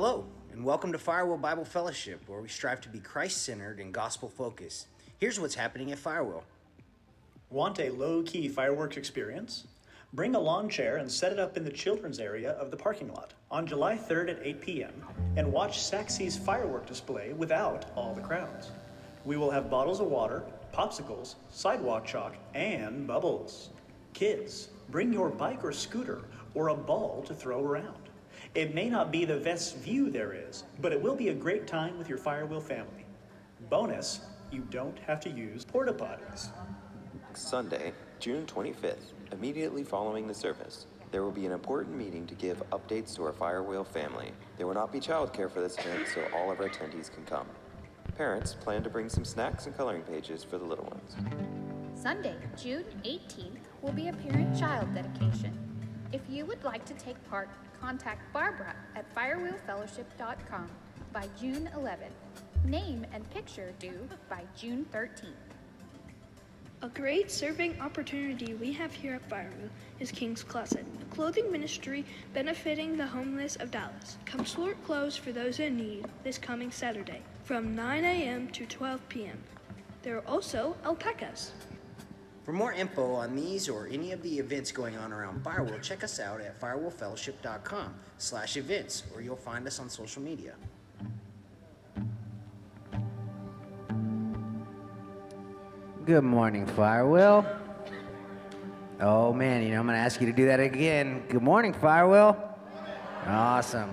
Hello, and welcome to Firewheel Bible Fellowship, where we strive to be Christ centered and gospel focused. Here's what's happening at Firewheel. Want a low key fireworks experience? Bring a lawn chair and set it up in the children's area of the parking lot on July 3rd at 8 p.m. and watch Sachse's firework display without all the crowds. We will have bottles of water, popsicles, sidewalk chalk, and bubbles. Kids, bring your bike or scooter or a ball to throw around. It may not be the best view there is, but it will be a great time with your Firewheel family. Bonus, you don't have to use porta potties. Sunday, June 25th, immediately following the service, there will be an important meeting to give updates to our Firewheel family. There will not be childcare for this event, so all of our attendees can come. Parents plan to bring some snacks and coloring pages for the little ones. Sunday, June 18th, will be a parent child dedication. If you would like to take part, contact Barbara at firewheelfellowship.com by June 11th. Name and picture due by June 13th. A great serving opportunity we have here at Firewheel is King's Closet, a clothing ministry benefiting the homeless of Dallas. Come sort clothes for those in need this coming Saturday from 9 a.m. to 12 p.m. There are also alpacas. For more info on these or any of the events going on around Firewheel, check us out at firewheelfellowship.com slash events, or you'll find us on social media. Good morning, Firewheel. Oh man, you know, I'm gonna ask you to do that again. Good morning, Firewheel. Awesome.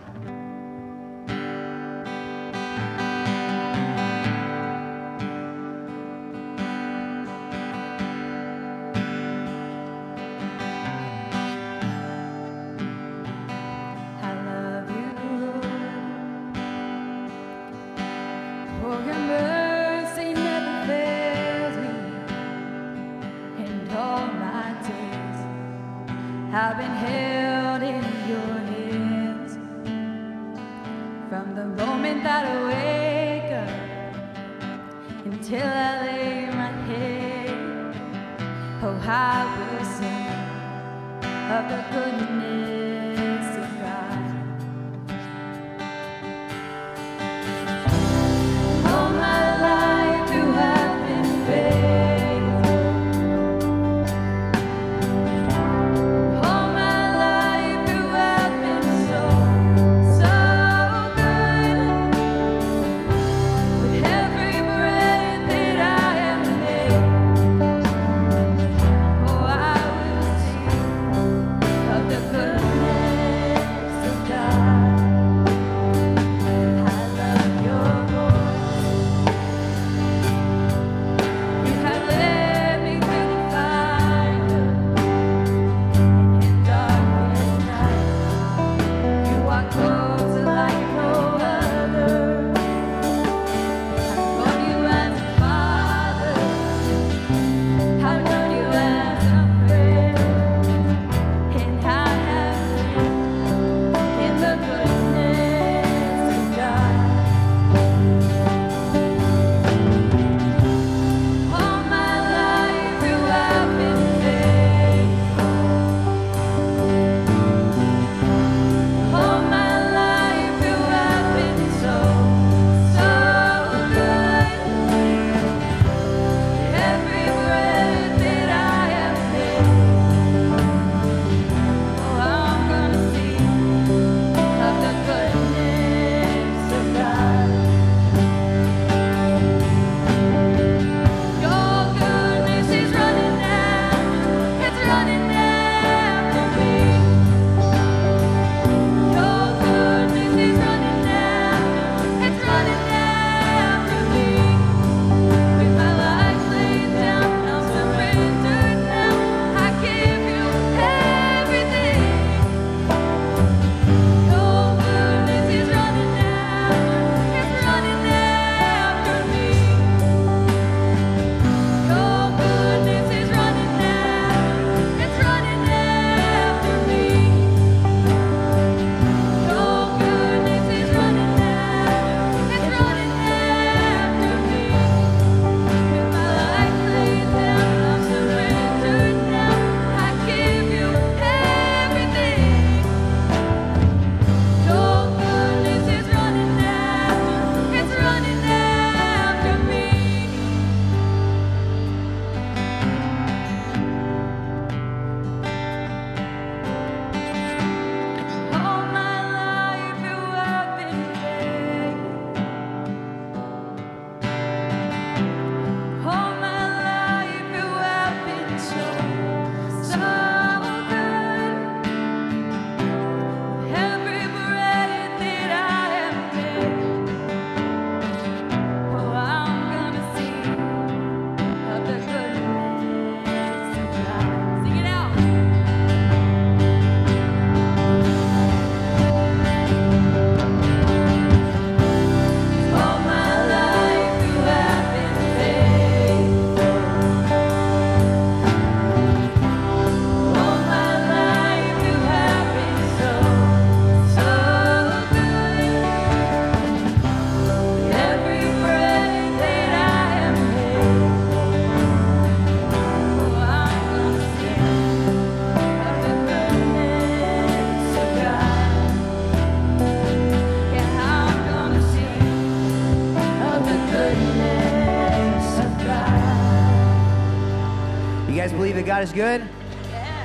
God is good?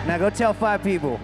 Now go tell five people.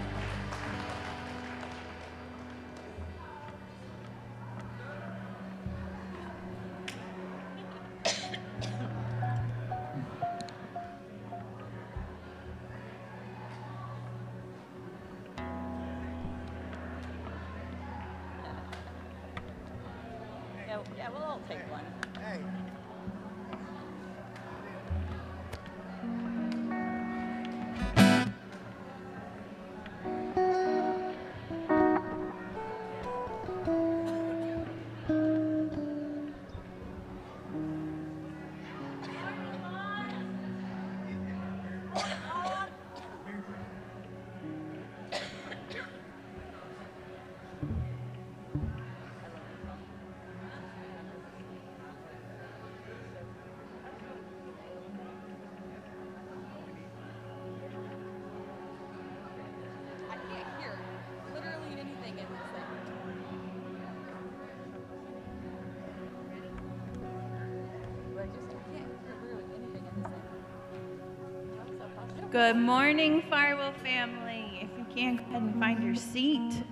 Good morning, Firewheel family. If you can, go ahead and find your seat.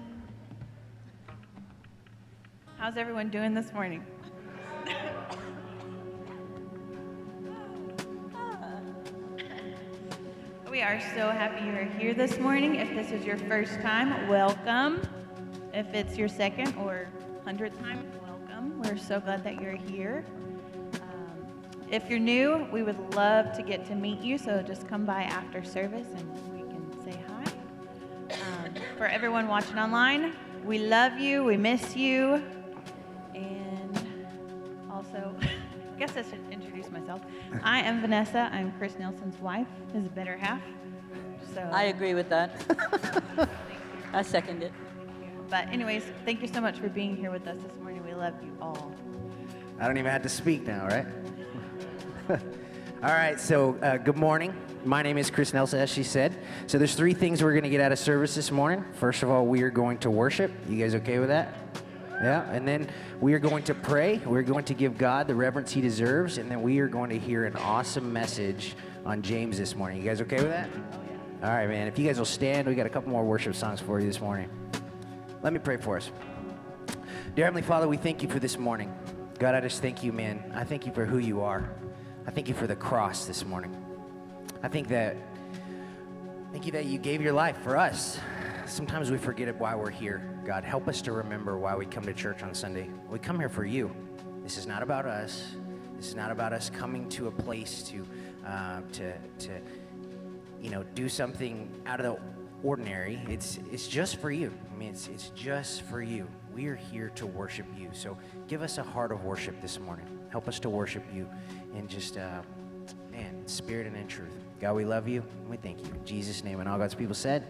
How's everyone doing this morning? We are so happy you're here this morning. If this is your first time, welcome. If it's your second or hundredth time, welcome. We're so glad that you're here. If you're new, we would love to get to meet you, so just come by after service and we can say hi. Um, for everyone watching online, we love you, we miss you, and also, I guess I should introduce myself. I am Vanessa. I'm Chris Nelson's wife, his better half. So I agree with that. I second it. But anyways, thank you so much for being here with us this morning. We love you all. I don't even have to speak now, right? All right, so uh, good morning. My name is Chris Nelson, as she said. So there's three things we're going to get out of service this morning. First of all, we are going to worship. You guys okay with that? Yeah, and then we are going to pray. We're going to give God the reverence he deserves, and then we are going to hear an awesome message on James this morning. You guys okay with that? All right, man. If you guys will stand, we got a couple more worship songs for you this morning. Let me pray for us. Dear Heavenly Father, we thank you for this morning. God, I just thank you, man. I thank you for who you are. I thank you for the cross this morning. I think that, thank you that you gave your life for us. Sometimes we forget why we're here. God, help us to remember why we come to church on Sunday. We come here for you. This is not about us. This is not about us coming to a place to, uh, to, to, you know, do something out of the ordinary. It's it's just for you. I mean, it's it's just for you. We are here to worship you. So give us a heart of worship this morning. Help us to worship you in just uh, man, spirit and in truth. God, we love you and we thank you in Jesus' name. And all God's people said.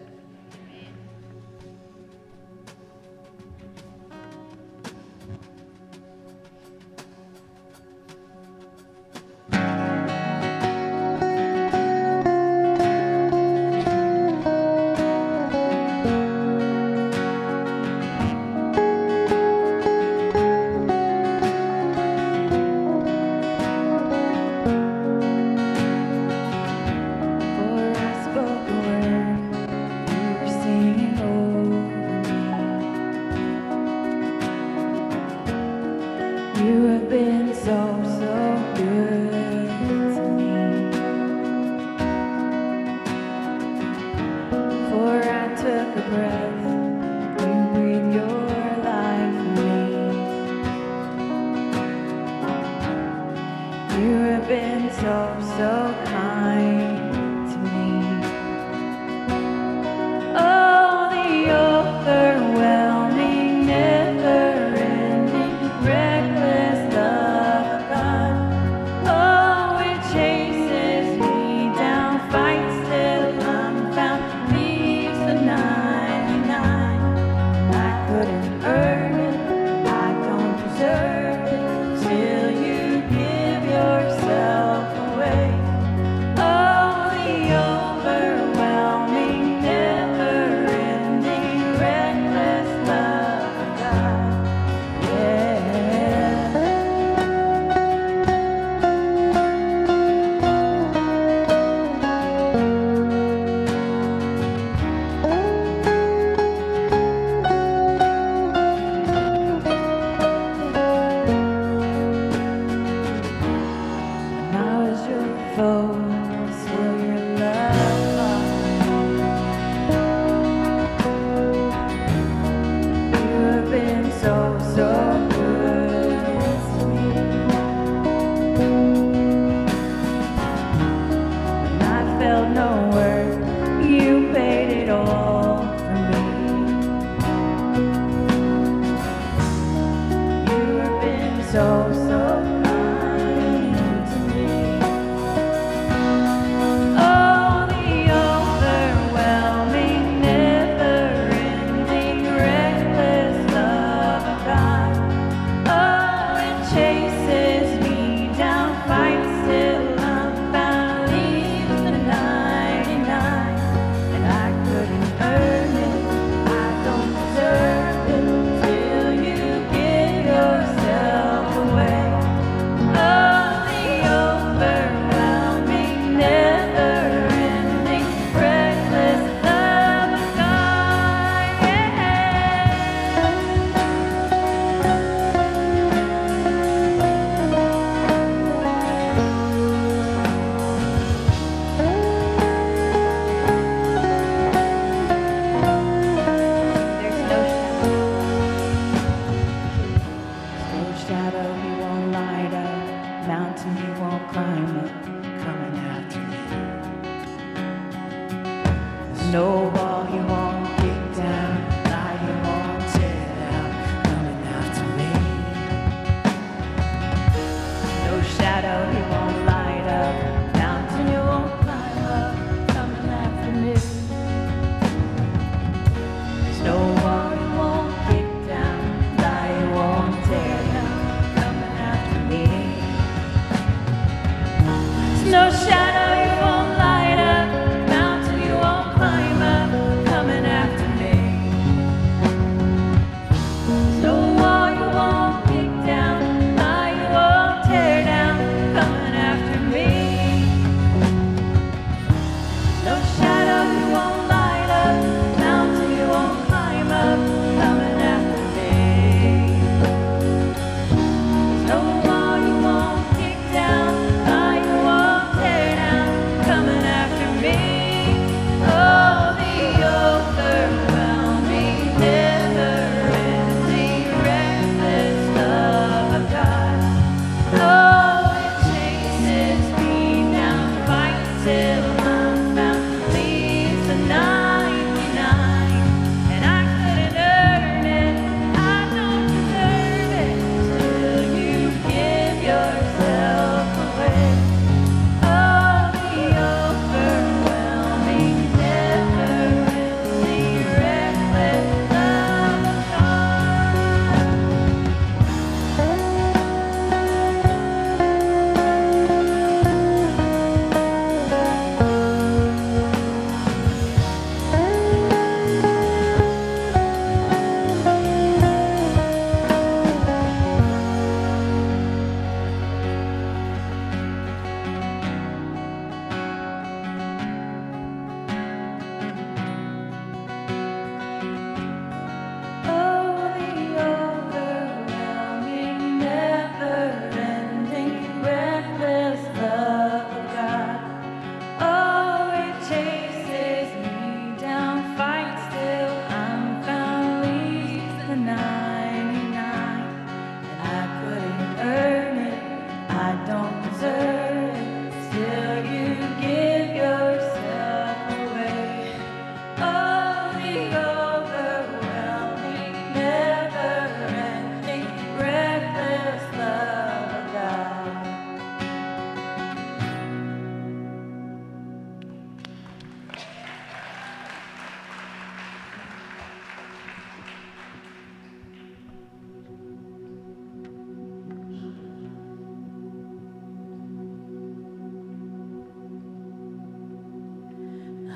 No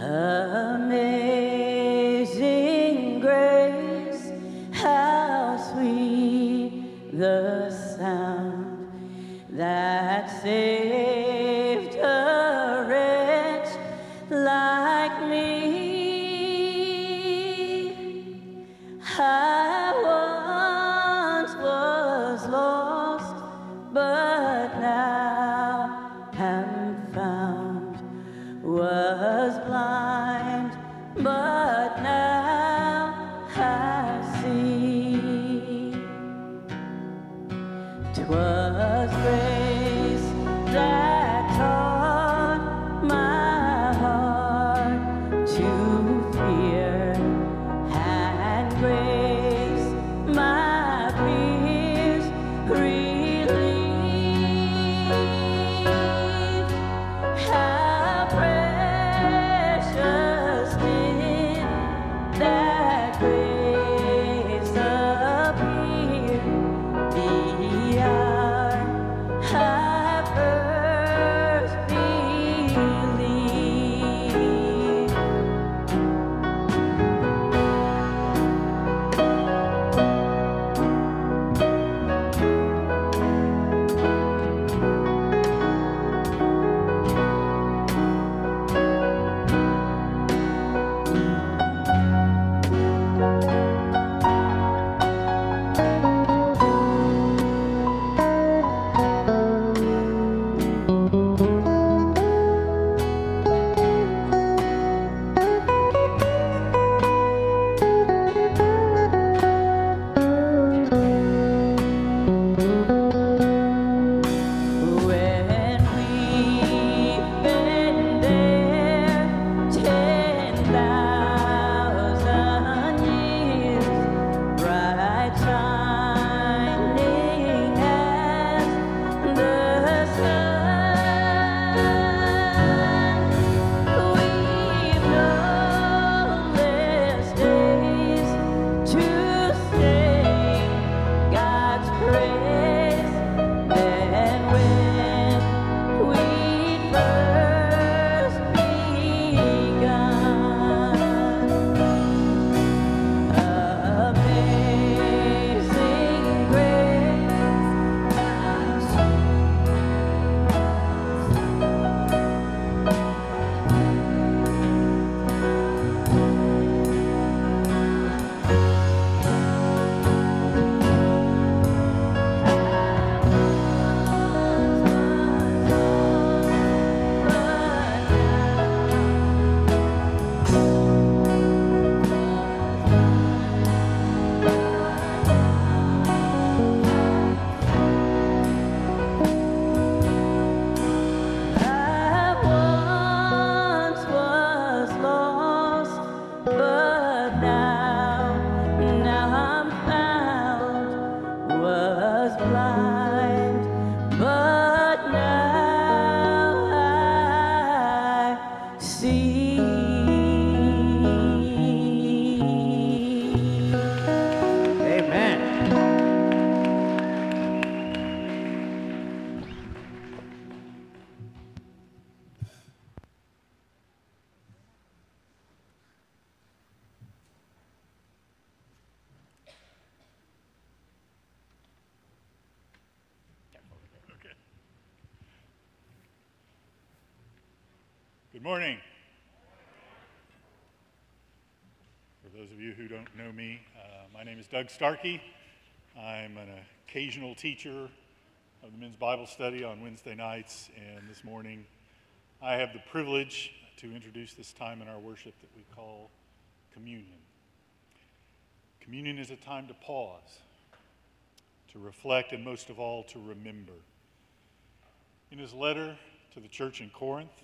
Amen. Morning. For those of you who don't know me, uh, my name is Doug Starkey. I'm an occasional teacher of the men's Bible study on Wednesday nights, and this morning I have the privilege to introduce this time in our worship that we call communion. Communion is a time to pause, to reflect, and most of all, to remember. In his letter to the church in Corinth,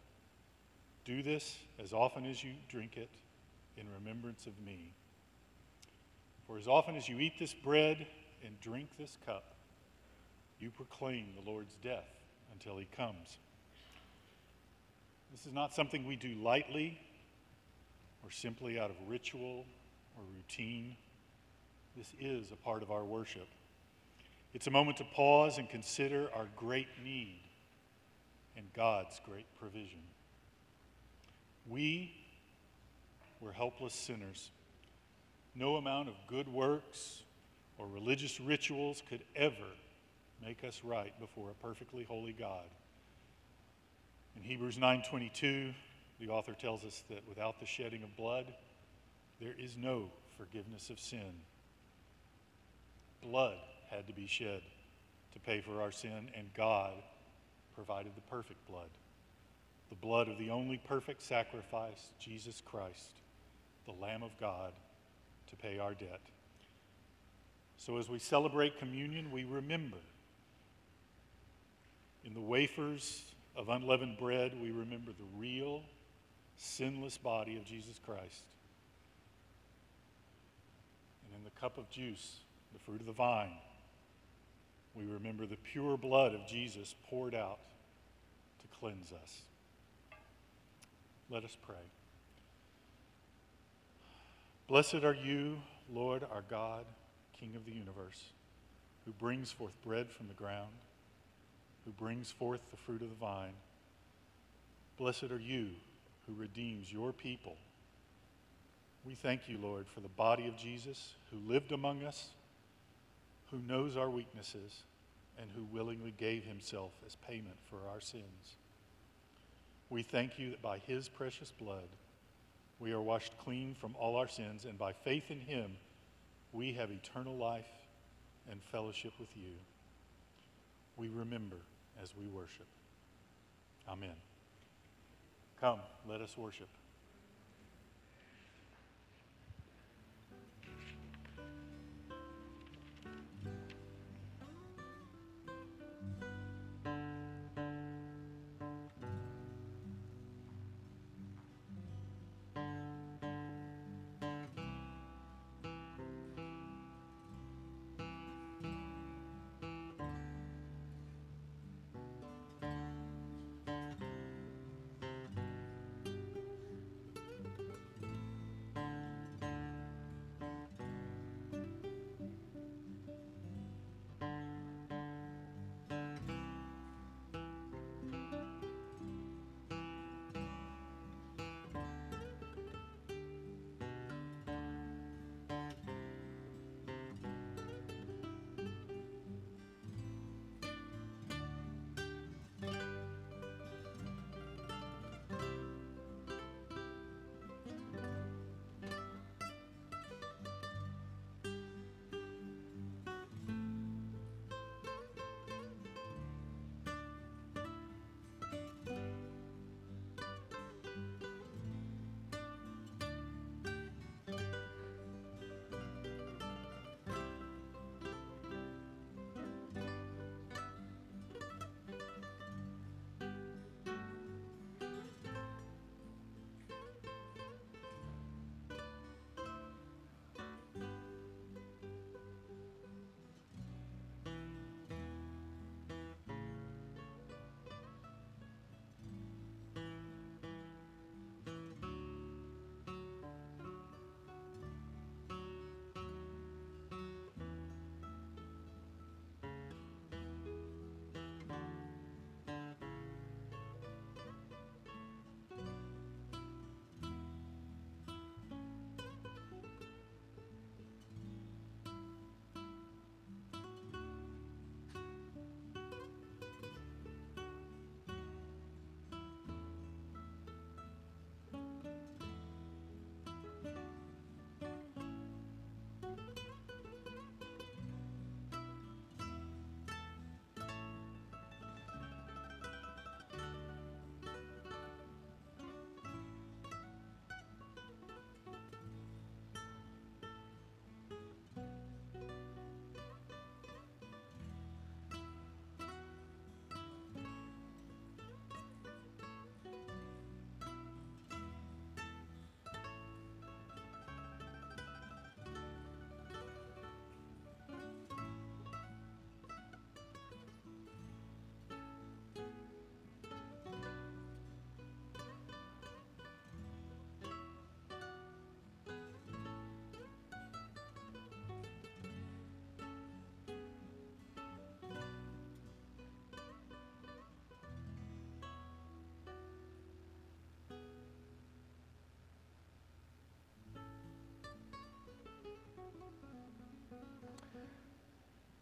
Do this as often as you drink it in remembrance of me. For as often as you eat this bread and drink this cup, you proclaim the Lord's death until he comes. This is not something we do lightly or simply out of ritual or routine. This is a part of our worship. It's a moment to pause and consider our great need and God's great provision. We were helpless sinners. No amount of good works or religious rituals could ever make us right before a perfectly holy God. In Hebrews 9:22, the author tells us that without the shedding of blood, there is no forgiveness of sin. Blood had to be shed to pay for our sin, and God provided the perfect blood. The blood of the only perfect sacrifice, Jesus Christ, the Lamb of God, to pay our debt. So as we celebrate communion, we remember. In the wafers of unleavened bread, we remember the real, sinless body of Jesus Christ. And in the cup of juice, the fruit of the vine, we remember the pure blood of Jesus poured out to cleanse us. Let us pray. Blessed are you, Lord our God, King of the universe, who brings forth bread from the ground, who brings forth the fruit of the vine. Blessed are you who redeems your people. We thank you, Lord, for the body of Jesus who lived among us, who knows our weaknesses, and who willingly gave himself as payment for our sins. We thank you that by his precious blood we are washed clean from all our sins, and by faith in him we have eternal life and fellowship with you. We remember as we worship. Amen. Come, let us worship.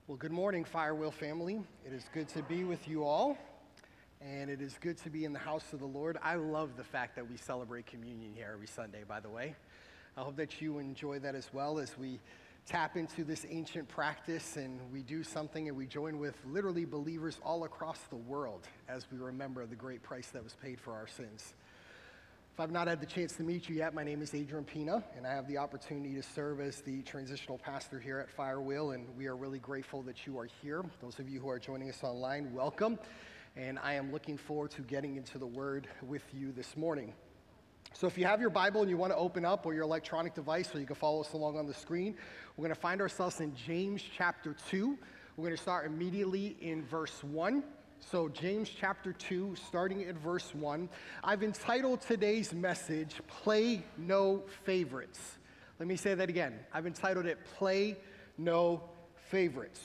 Well, good morning, Firewheel family. It is good to be with you all, and it is good to be in the house of the Lord. I love the fact that we celebrate communion here every Sunday, by the way. I hope that you enjoy that as well as we tap into this ancient practice and we do something and we join with literally believers all across the world as we remember the great price that was paid for our sins. I've not had the chance to meet you yet, my name is Adrian Pina, and I have the opportunity to serve as the transitional pastor here at Firewheel, and we are really grateful that you are here. Those of you who are joining us online, welcome, and I am looking forward to getting into the Word with you this morning. So, if you have your Bible and you want to open up or your electronic device so you can follow us along on the screen, we're going to find ourselves in James chapter 2. We're going to start immediately in verse 1. So, James chapter 2, starting at verse 1. I've entitled today's message, Play No Favorites. Let me say that again. I've entitled it, Play No Favorites.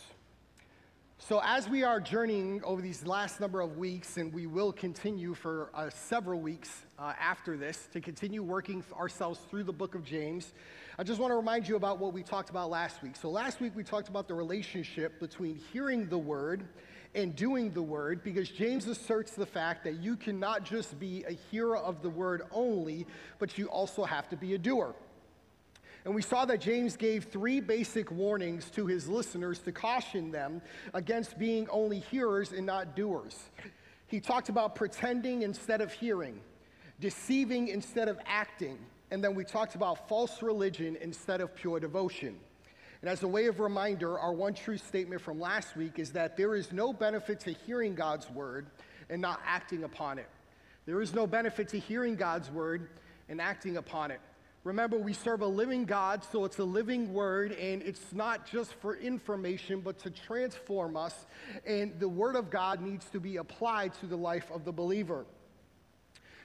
So, as we are journeying over these last number of weeks, and we will continue for uh, several weeks uh, after this to continue working ourselves through the book of James, I just want to remind you about what we talked about last week. So, last week we talked about the relationship between hearing the word and doing the word because James asserts the fact that you cannot just be a hearer of the word only, but you also have to be a doer. And we saw that James gave three basic warnings to his listeners to caution them against being only hearers and not doers. He talked about pretending instead of hearing, deceiving instead of acting, and then we talked about false religion instead of pure devotion. And as a way of reminder, our one true statement from last week is that there is no benefit to hearing God's word and not acting upon it. There is no benefit to hearing God's word and acting upon it. Remember, we serve a living God, so it's a living word, and it's not just for information, but to transform us. And the word of God needs to be applied to the life of the believer.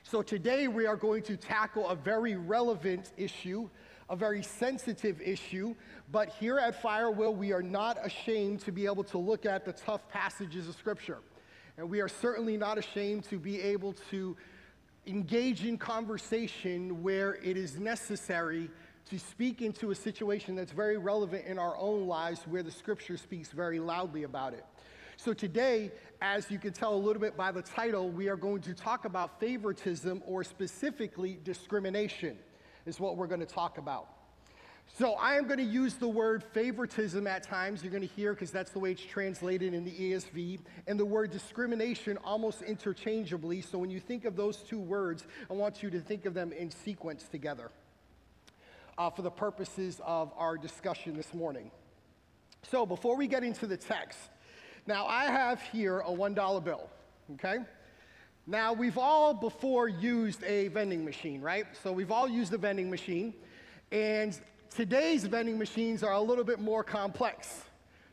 So today we are going to tackle a very relevant issue, a very sensitive issue, but here at Firewheel, we are not ashamed to be able to look at the tough passages of Scripture. And we are certainly not ashamed to be able to engage in conversation where it is necessary to speak into a situation that's very relevant in our own lives where the Scripture speaks very loudly about it. So, today, as you can tell a little bit by the title, we are going to talk about favoritism or specifically discrimination, is what we're going to talk about. So I am going to use the word favoritism at times, you're going to hear, because that's the way it's translated in the ESV, and the word discrimination almost interchangeably. So when you think of those two words, I want you to think of them in sequence together uh, for the purposes of our discussion this morning. So before we get into the text, now I have here a $1 bill, okay? Now we've all before used a vending machine, right? So we've all used a vending machine, and Today's vending machines are a little bit more complex.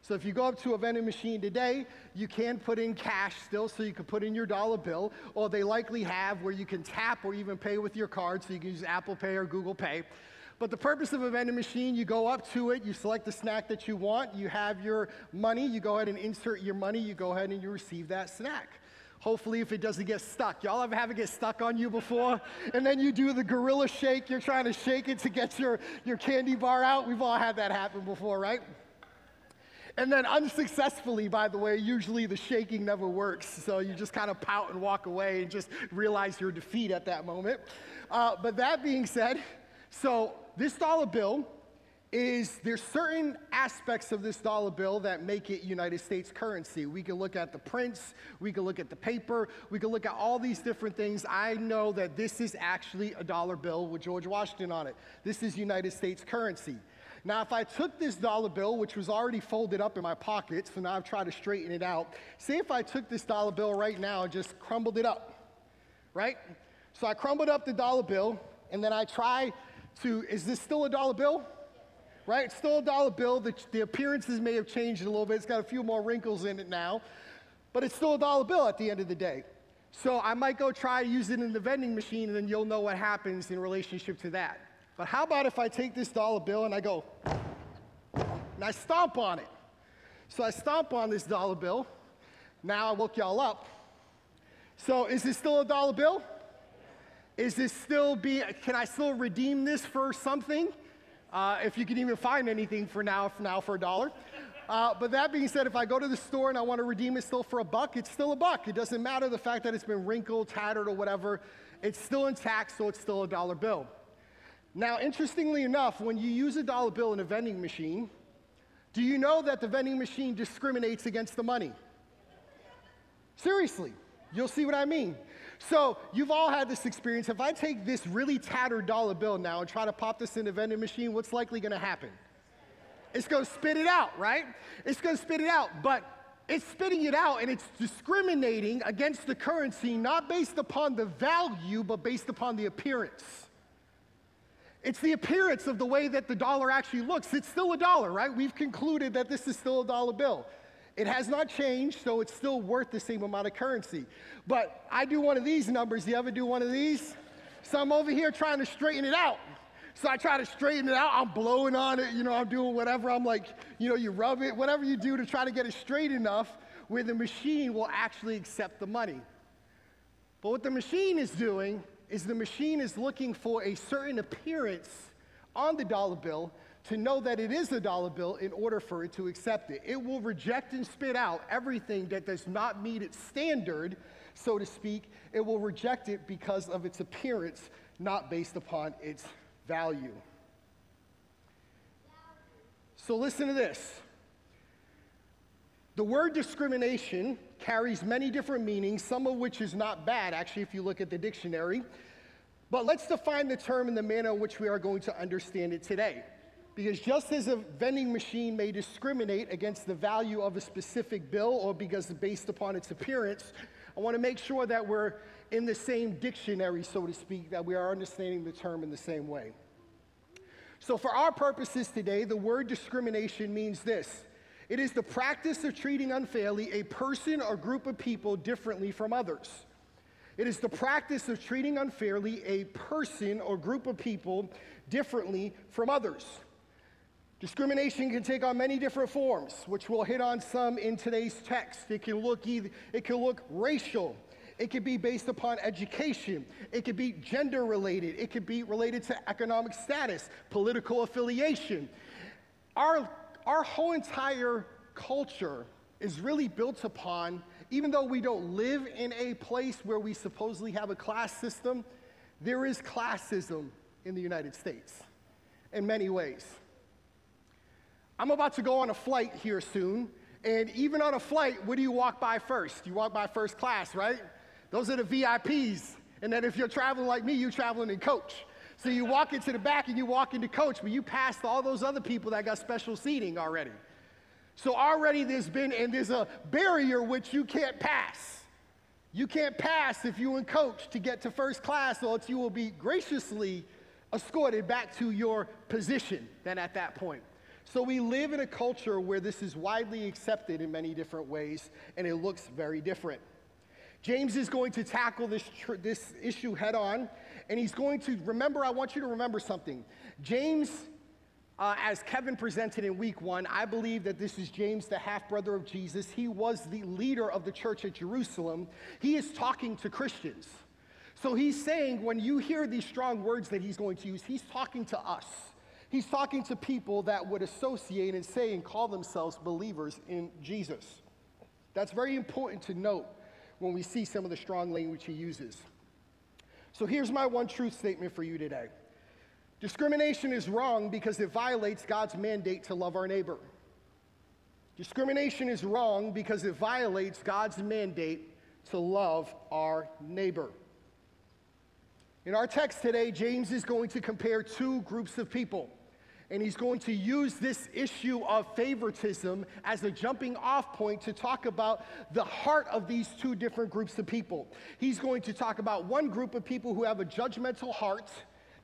So if you go up to a vending machine today, you can put in cash still, so you can put in your dollar bill, or they likely have where you can tap or even pay with your card, so you can use Apple Pay or Google Pay. But the purpose of a vending machine, you go up to it, you select the snack that you want, you have your money, you go ahead and insert your money, you go ahead and you receive that snack. Hopefully, if it doesn't get stuck. Y'all ever have it get stuck on you before? And then you do the gorilla shake. You're trying to shake it to get your, your candy bar out. We've all had that happen before, right? And then unsuccessfully, by the way, usually the shaking never works. So you just kind of pout and walk away and just realize your defeat at that moment. Uh, but that being said, so this dollar bill is there's certain aspects of this dollar bill that make it United States currency. We can look at the prints, we can look at the paper, we can look at all these different things. I know that this is actually a dollar bill with George Washington on it. This is United States currency. Now, if I took this dollar bill, which was already folded up in my pocket, so now I've tried to straighten it out. Say if I took this dollar bill right now and just crumbled it up, right? So I crumbled up the dollar bill, and then I try to, is this still a dollar bill? Right? It's still a dollar bill. The, the appearances may have changed a little bit. It's got a few more wrinkles in it now, but it's still a dollar bill at the end of the day. So I might go try to use it in the vending machine, and then you'll know what happens in relationship to that. But how about if I take this dollar bill and I go, and I stomp on it? So I stomp on this dollar bill. Now I woke y'all up. So is this still a dollar bill? Is this still be, can I still redeem this for something? Uh, if you can even find anything for now, for now for a dollar. Uh, but that being said, if I go to the store and I want to redeem it still for a buck, it's still a buck. It doesn't matter the fact that it's been wrinkled, tattered, or whatever. It's still intact, so it's still a dollar bill. Now, interestingly enough, when you use a dollar bill in a vending machine, do you know that the vending machine discriminates against the money? Seriously, you'll see what I mean. So, you've all had this experience. If I take this really tattered dollar bill now and try to pop this in the vending machine, what's likely going to happen? It's going to spit it out, right? It's going to spit it out, but it's spitting it out and it's discriminating against the currency not based upon the value, but based upon the appearance. It's the appearance of the way that the dollar actually looks. It's still a dollar, right? We've concluded that this is still a dollar bill. It has not changed, so it's still worth the same amount of currency. But I do one of these numbers. You ever do one of these? So I'm over here trying to straighten it out. So I try to straighten it out. I'm blowing on it, you know, I'm doing whatever. I'm like, you know, you rub it, whatever you do to try to get it straight enough where the machine will actually accept the money. But what the machine is doing is the machine is looking for a certain appearance on the dollar bill to know that it is a dollar bill in order for it to accept it. It will reject and spit out everything that does not meet its standard, so to speak. It will reject it because of its appearance, not based upon its value. So listen to this. The word discrimination carries many different meanings, some of which is not bad, actually, if you look at the dictionary. But let's define the term in the manner in which we are going to understand it today. Because just as a vending machine may discriminate against the value of a specific bill or because based upon its appearance, I want to make sure that we're in the same dictionary, so to speak, that we are understanding the term in the same way. So, for our purposes today, the word discrimination means this it is the practice of treating unfairly a person or group of people differently from others. It is the practice of treating unfairly a person or group of people differently from others. Discrimination can take on many different forms, which we'll hit on some in today's text. It can look either, it can look racial, it could be based upon education. It could be gender related. It could be related to economic status, political affiliation. Our, our whole entire culture is really built upon, even though we don't live in a place where we supposedly have a class system, there is classism in the United States in many ways. I'm about to go on a flight here soon, and even on a flight, what do you walk by first? You walk by first class, right? Those are the VIPs. And then if you're traveling like me, you're traveling in coach. So you walk into the back and you walk into coach, but you passed all those other people that got special seating already. So already there's been, and there's a barrier which you can't pass. You can't pass if you in coach to get to first class, or else you will be graciously escorted back to your position then at that point. So we live in a culture where this is widely accepted in many different ways, and it looks very different. James is going to tackle this, tr- this issue head on, and he's going to remember, I want you to remember something. James, uh, as Kevin presented in week one, I believe that this is James, the half brother of Jesus. He was the leader of the church at Jerusalem. He is talking to Christians. So he's saying, when you hear these strong words that he's going to use, he's talking to us. He's talking to people that would associate and say and call themselves believers in Jesus. That's very important to note when we see some of the strong language he uses. So here's my one truth statement for you today discrimination is wrong because it violates God's mandate to love our neighbor. Discrimination is wrong because it violates God's mandate to love our neighbor. In our text today, James is going to compare two groups of people and he's going to use this issue of favoritism as a jumping off point to talk about the heart of these two different groups of people. He's going to talk about one group of people who have a judgmental heart,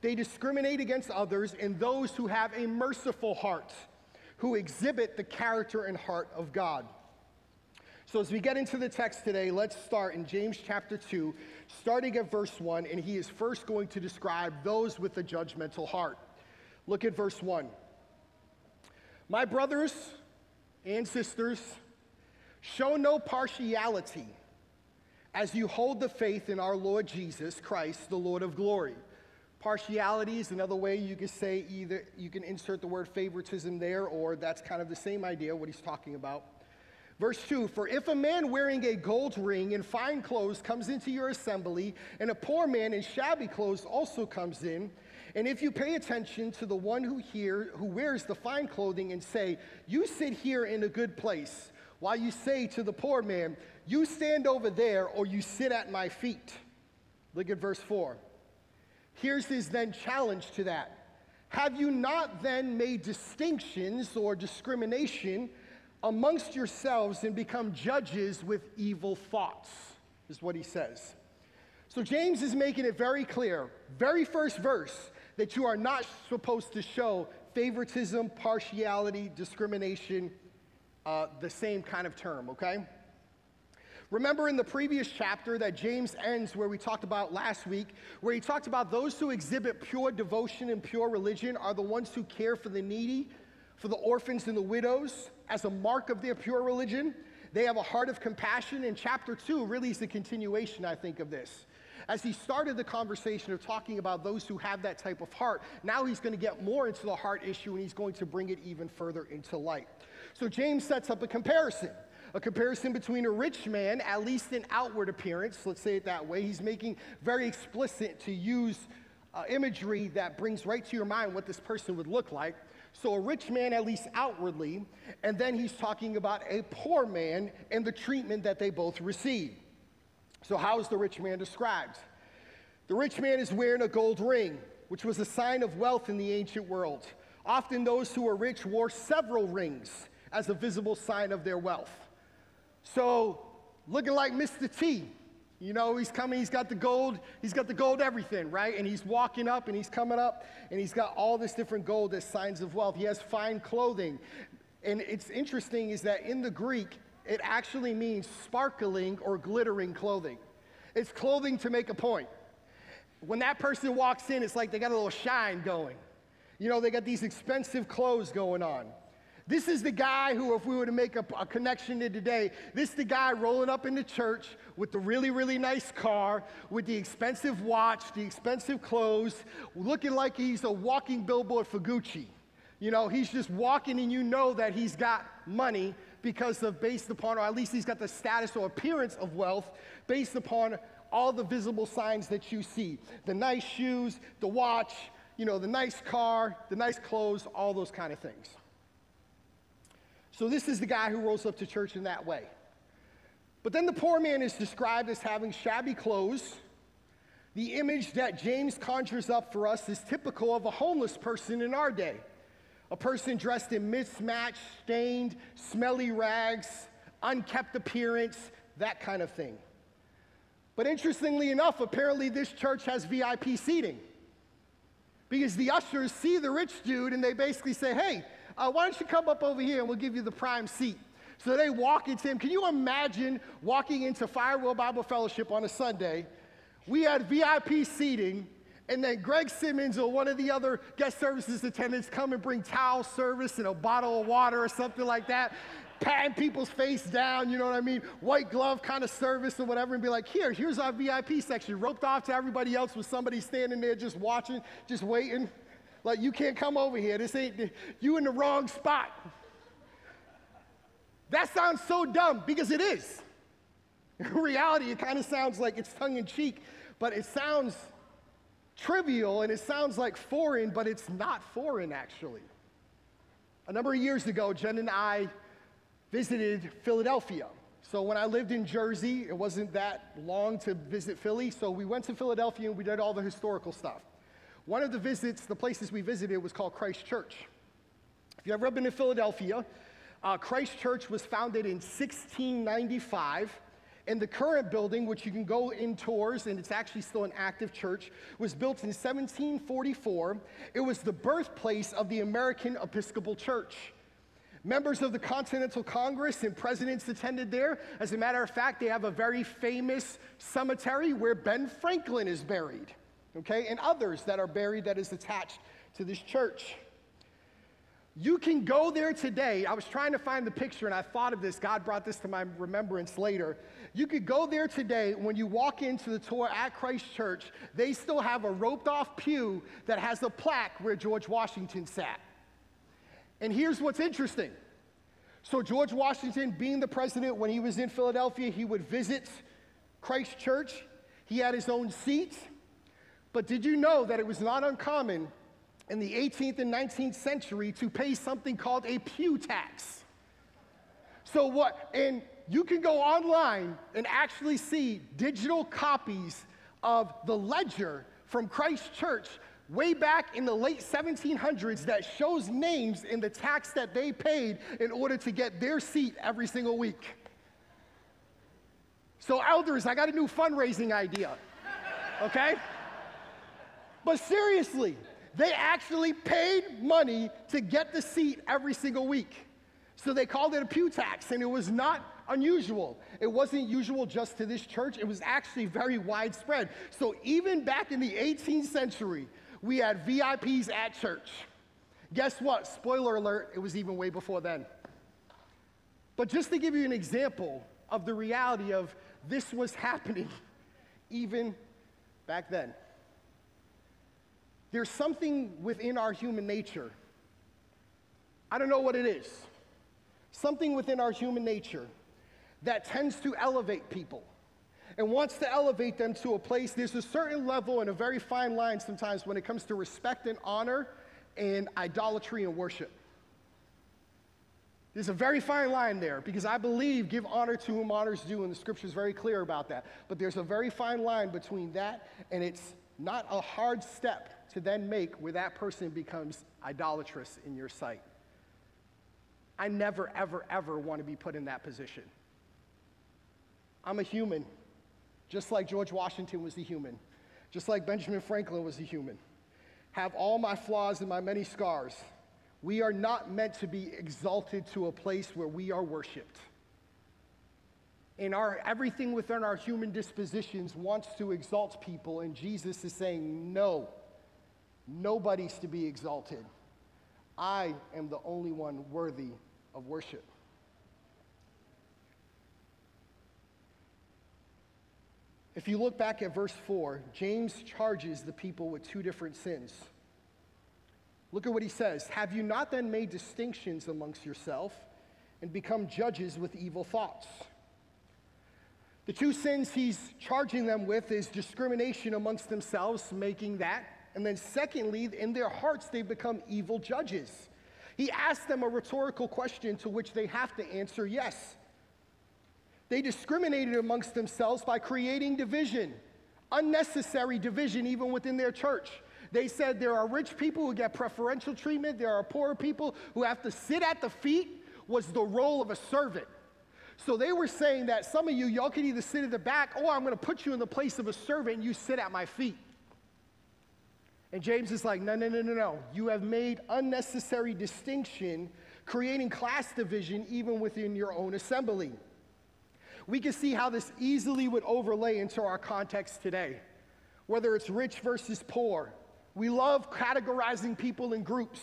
they discriminate against others, and those who have a merciful heart, who exhibit the character and heart of God. So, as we get into the text today, let's start in James chapter 2, starting at verse 1, and he is first going to describe those with a judgmental heart. Look at verse 1. My brothers and sisters, show no partiality as you hold the faith in our Lord Jesus Christ, the Lord of glory. Partiality is another way you could say either, you can insert the word favoritism there, or that's kind of the same idea, what he's talking about. Verse 2 For if a man wearing a gold ring and fine clothes comes into your assembly, and a poor man in shabby clothes also comes in, and if you pay attention to the one who here who wears the fine clothing and say, "You sit here in a good place," while you say to the poor man, "You stand over there or you sit at my feet." Look at verse 4. Here's his then challenge to that. Have you not then made distinctions or discrimination amongst yourselves and become judges with evil thoughts? Is what he says. So James is making it very clear, very first verse, that you are not supposed to show favoritism, partiality, discrimination, uh, the same kind of term, okay? Remember in the previous chapter that James ends where we talked about last week, where he talked about those who exhibit pure devotion and pure religion are the ones who care for the needy, for the orphans and the widows as a mark of their pure religion. They have a heart of compassion, and chapter two really is the continuation, I think, of this. As he started the conversation of talking about those who have that type of heart, now he's going to get more into the heart issue and he's going to bring it even further into light. So James sets up a comparison a comparison between a rich man, at least in outward appearance, let's say it that way. He's making very explicit to use uh, imagery that brings right to your mind what this person would look like. So, a rich man, at least outwardly, and then he's talking about a poor man and the treatment that they both receive. So, how is the rich man described? The rich man is wearing a gold ring, which was a sign of wealth in the ancient world. Often, those who were rich wore several rings as a visible sign of their wealth. So, looking like Mr. T, you know, he's coming, he's got the gold, he's got the gold everything, right? And he's walking up and he's coming up and he's got all this different gold as signs of wealth. He has fine clothing. And it's interesting is that in the Greek, it actually means sparkling or glittering clothing. It's clothing to make a point. When that person walks in, it's like they got a little shine going. You know, they got these expensive clothes going on. This is the guy who, if we were to make a, a, connection to today, this is the guy rolling up into church with the really, really nice car, with the expensive watch, the expensive clothes, looking like he's a walking billboard for Gucci. You know, he's just walking and you know that he's got money because of based upon, or at least he's got the status or appearance of wealth based upon all the visible signs that you see the nice shoes, the watch, you know, the nice car, the nice clothes, all those kind of things. So, this is the guy who rolls up to church in that way. But then the poor man is described as having shabby clothes. The image that James conjures up for us is typical of a homeless person in our day a person dressed in mismatched, stained, smelly rags, unkept appearance, that kind of thing. But interestingly enough, apparently this church has VIP seating. Because the ushers see the rich dude and they basically say, hey, uh, why don't you come up over here and we'll give you the prime seat. So they walk into him. Can you imagine walking into Firewheel Bible Fellowship on a Sunday? We had VIP seating, and then Greg Simmons or one of the other guest services attendants come and bring towel service and a bottle of water or something like that, patting people's face down, you know what I mean? White glove kind of service or whatever, and be like, here, here's our VIP section, roped off to everybody else with somebody standing there just watching, just waiting. Like, you can't come over here. This ain't, you in the wrong spot. That sounds so dumb because it is. In reality, it kind of sounds like it's tongue in cheek, but it sounds trivial and it sounds like foreign, but it's not foreign actually. A number of years ago, Jen and I visited Philadelphia. So when I lived in Jersey, it wasn't that long to visit Philly, so we went to Philadelphia and we did all the historical stuff. One of the visits, the places we visited, was called Christ Church. If you've ever been to Philadelphia, uh, Christ Church was founded in 1695. And the current building, which you can go in tours, and it's actually still an active church, was built in 1744. It was the birthplace of the American Episcopal Church. Members of the Continental Congress and presidents attended there. As a matter of fact, they have a very famous cemetery where Ben Franklin is buried okay, and others that are buried that is attached to this church. You can go there today. I was trying to find the picture and I thought of this. God brought this to my remembrance later. You could go there today. When you walk into the tour at Christ Church, they still have a roped off pew that has a plaque where George Washington sat. And here's what's interesting. So, George Washington, being the president, when he was in Philadelphia, he would visit Christ Church. He had his own seat. But did you know that it was not uncommon in the 18th and 19th century to pay something called a pew tax. So what, and you can go online and actually see digital copies of the ledger from Christ Church way back in the late 1700s that shows names in the tax that they paid in order to get their seat every single week. So, elders, I got a new fundraising idea, okay? But seriously, they actually paid money to get the seat every single week. So they called it a pew tax, and it was not unusual. It wasn't usual just to this church, it was actually very widespread. So even back in the 18th century, we had VIPs at church. Guess what? Spoiler alert, it was even way before then. But just to give you an example of the reality of this was happening even back then. There's something within our human nature. I don't know what it is. Something within our human nature that tends to elevate people and wants to elevate them to a place. There's a certain level and a very fine line sometimes when it comes to respect and honor and idolatry and worship. There's a very fine line there because I believe give honor to whom honors due, and the scripture is very clear about that. But there's a very fine line between that and it's not a hard step to then make where that person becomes idolatrous in your sight. I never, ever, ever want to be put in that position. I'm a human, just like George Washington was a human, just like Benjamin Franklin was a human. Have all my flaws and my many scars. We are not meant to be exalted to a place where we are worshiped. In our everything within our human dispositions wants to exalt people, and Jesus is saying, No. Nobody's to be exalted. I am the only one worthy of worship. If you look back at verse 4, James charges the people with two different sins. Look at what he says Have you not then made distinctions amongst yourself and become judges with evil thoughts? The two sins he's charging them with is discrimination amongst themselves, making that and then, secondly, in their hearts, they've become evil judges. He asks them a rhetorical question to which they have to answer yes. They discriminated amongst themselves by creating division, unnecessary division, even within their church. They said there are rich people who get preferential treatment, there are poor people who have to sit at the feet, was the role of a servant. So they were saying that some of you, y'all can either sit at the back, or I'm gonna put you in the place of a servant and you sit at my feet. And James is like, no, no, no, no, no. You have made unnecessary distinction, creating class division even within your own assembly. We can see how this easily would overlay into our context today. Whether it's rich versus poor, we love categorizing people in groups.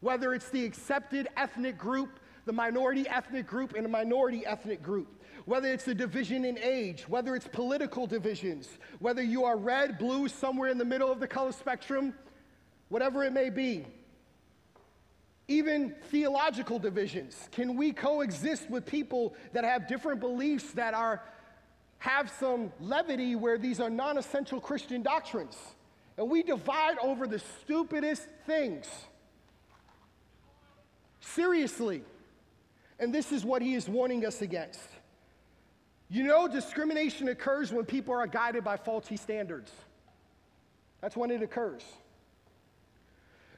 Whether it's the accepted ethnic group, the minority ethnic group, and a minority ethnic group whether it's a division in age, whether it's political divisions, whether you are red, blue, somewhere in the middle of the color spectrum, whatever it may be. Even theological divisions. Can we coexist with people that have different beliefs that are have some levity where these are non-essential Christian doctrines? And we divide over the stupidest things. Seriously. And this is what he is warning us against. You know, discrimination occurs when people are guided by faulty standards. That's when it occurs.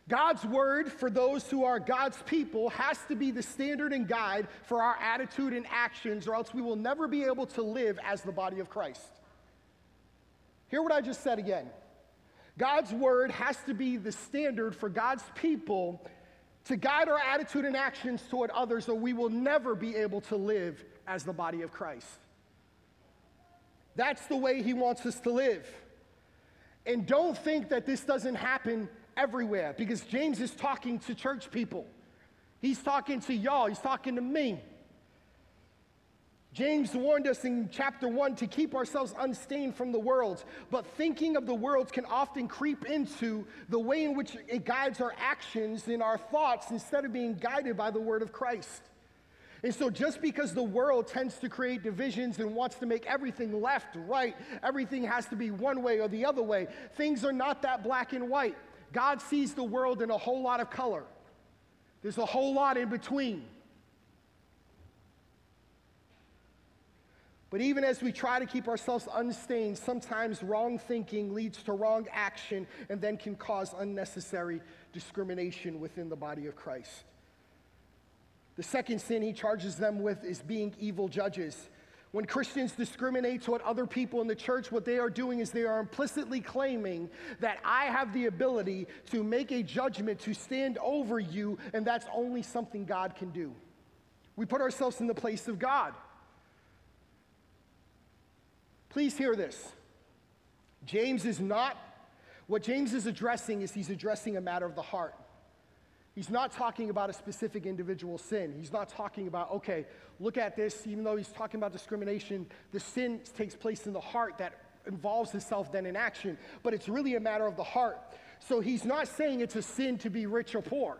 God's word for those who are God's people has to be the standard and guide for our attitude and actions, or else we will never be able to live as the body of Christ. Hear what I just said again. God's word has to be the standard for God's people to guide our attitude and actions toward others, or we will never be able to live as the body of Christ. That's the way He wants us to live. And don't think that this doesn't happen everywhere because James is talking to church people. He's talking to y'all, he's talking to me. James warned us in chapter 1 to keep ourselves unstained from the world, but thinking of the world can often creep into the way in which it guides our actions and our thoughts instead of being guided by the word of Christ. And so, just because the world tends to create divisions and wants to make everything left, right, everything has to be one way or the other way, things are not that black and white. God sees the world in a whole lot of color, there's a whole lot in between. But even as we try to keep ourselves unstained, sometimes wrong thinking leads to wrong action and then can cause unnecessary discrimination within the body of Christ. The second sin he charges them with is being evil judges. When Christians discriminate toward other people in the church, what they are doing is they are implicitly claiming that I have the ability to make a judgment to stand over you, and that's only something God can do. We put ourselves in the place of God. Please hear this. James is not, what James is addressing is he's addressing a matter of the heart. He's not talking about a specific individual sin. He's not talking about, okay, look at this, even though he's talking about discrimination, the sin takes place in the heart that involves itself then in action, but it's really a matter of the heart. So he's not saying it's a sin to be rich or poor.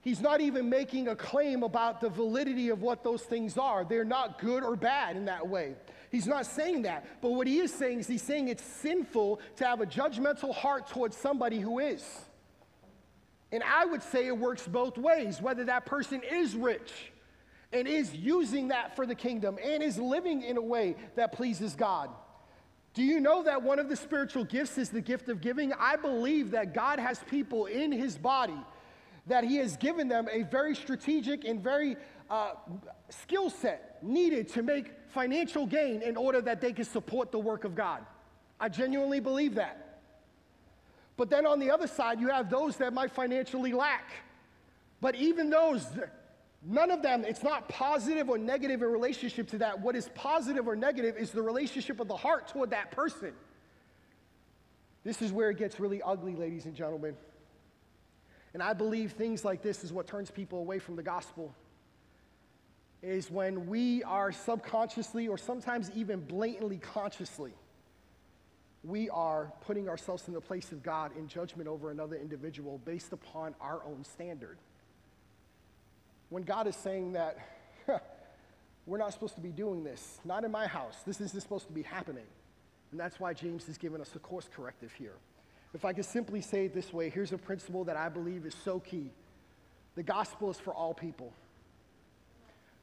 He's not even making a claim about the validity of what those things are. They're not good or bad in that way. He's not saying that. But what he is saying is he's saying it's sinful to have a judgmental heart towards somebody who is. And I would say it works both ways, whether that person is rich and is using that for the kingdom and is living in a way that pleases God. Do you know that one of the spiritual gifts is the gift of giving? I believe that God has people in his body that he has given them a very strategic and very uh, skill set needed to make financial gain in order that they can support the work of God. I genuinely believe that. But then on the other side, you have those that might financially lack. But even those, none of them, it's not positive or negative in relationship to that. What is positive or negative is the relationship of the heart toward that person. This is where it gets really ugly, ladies and gentlemen. And I believe things like this is what turns people away from the gospel is when we are subconsciously or sometimes even blatantly consciously, we are putting ourselves in the place of God in judgment over another individual based upon our own standard. When God is saying that, we're not supposed to be doing this, not in my house, this isn't supposed to be happening. And that's why James has given us a course corrective here. If I could simply say it this way, here's a principle that I believe is so key the gospel is for all people.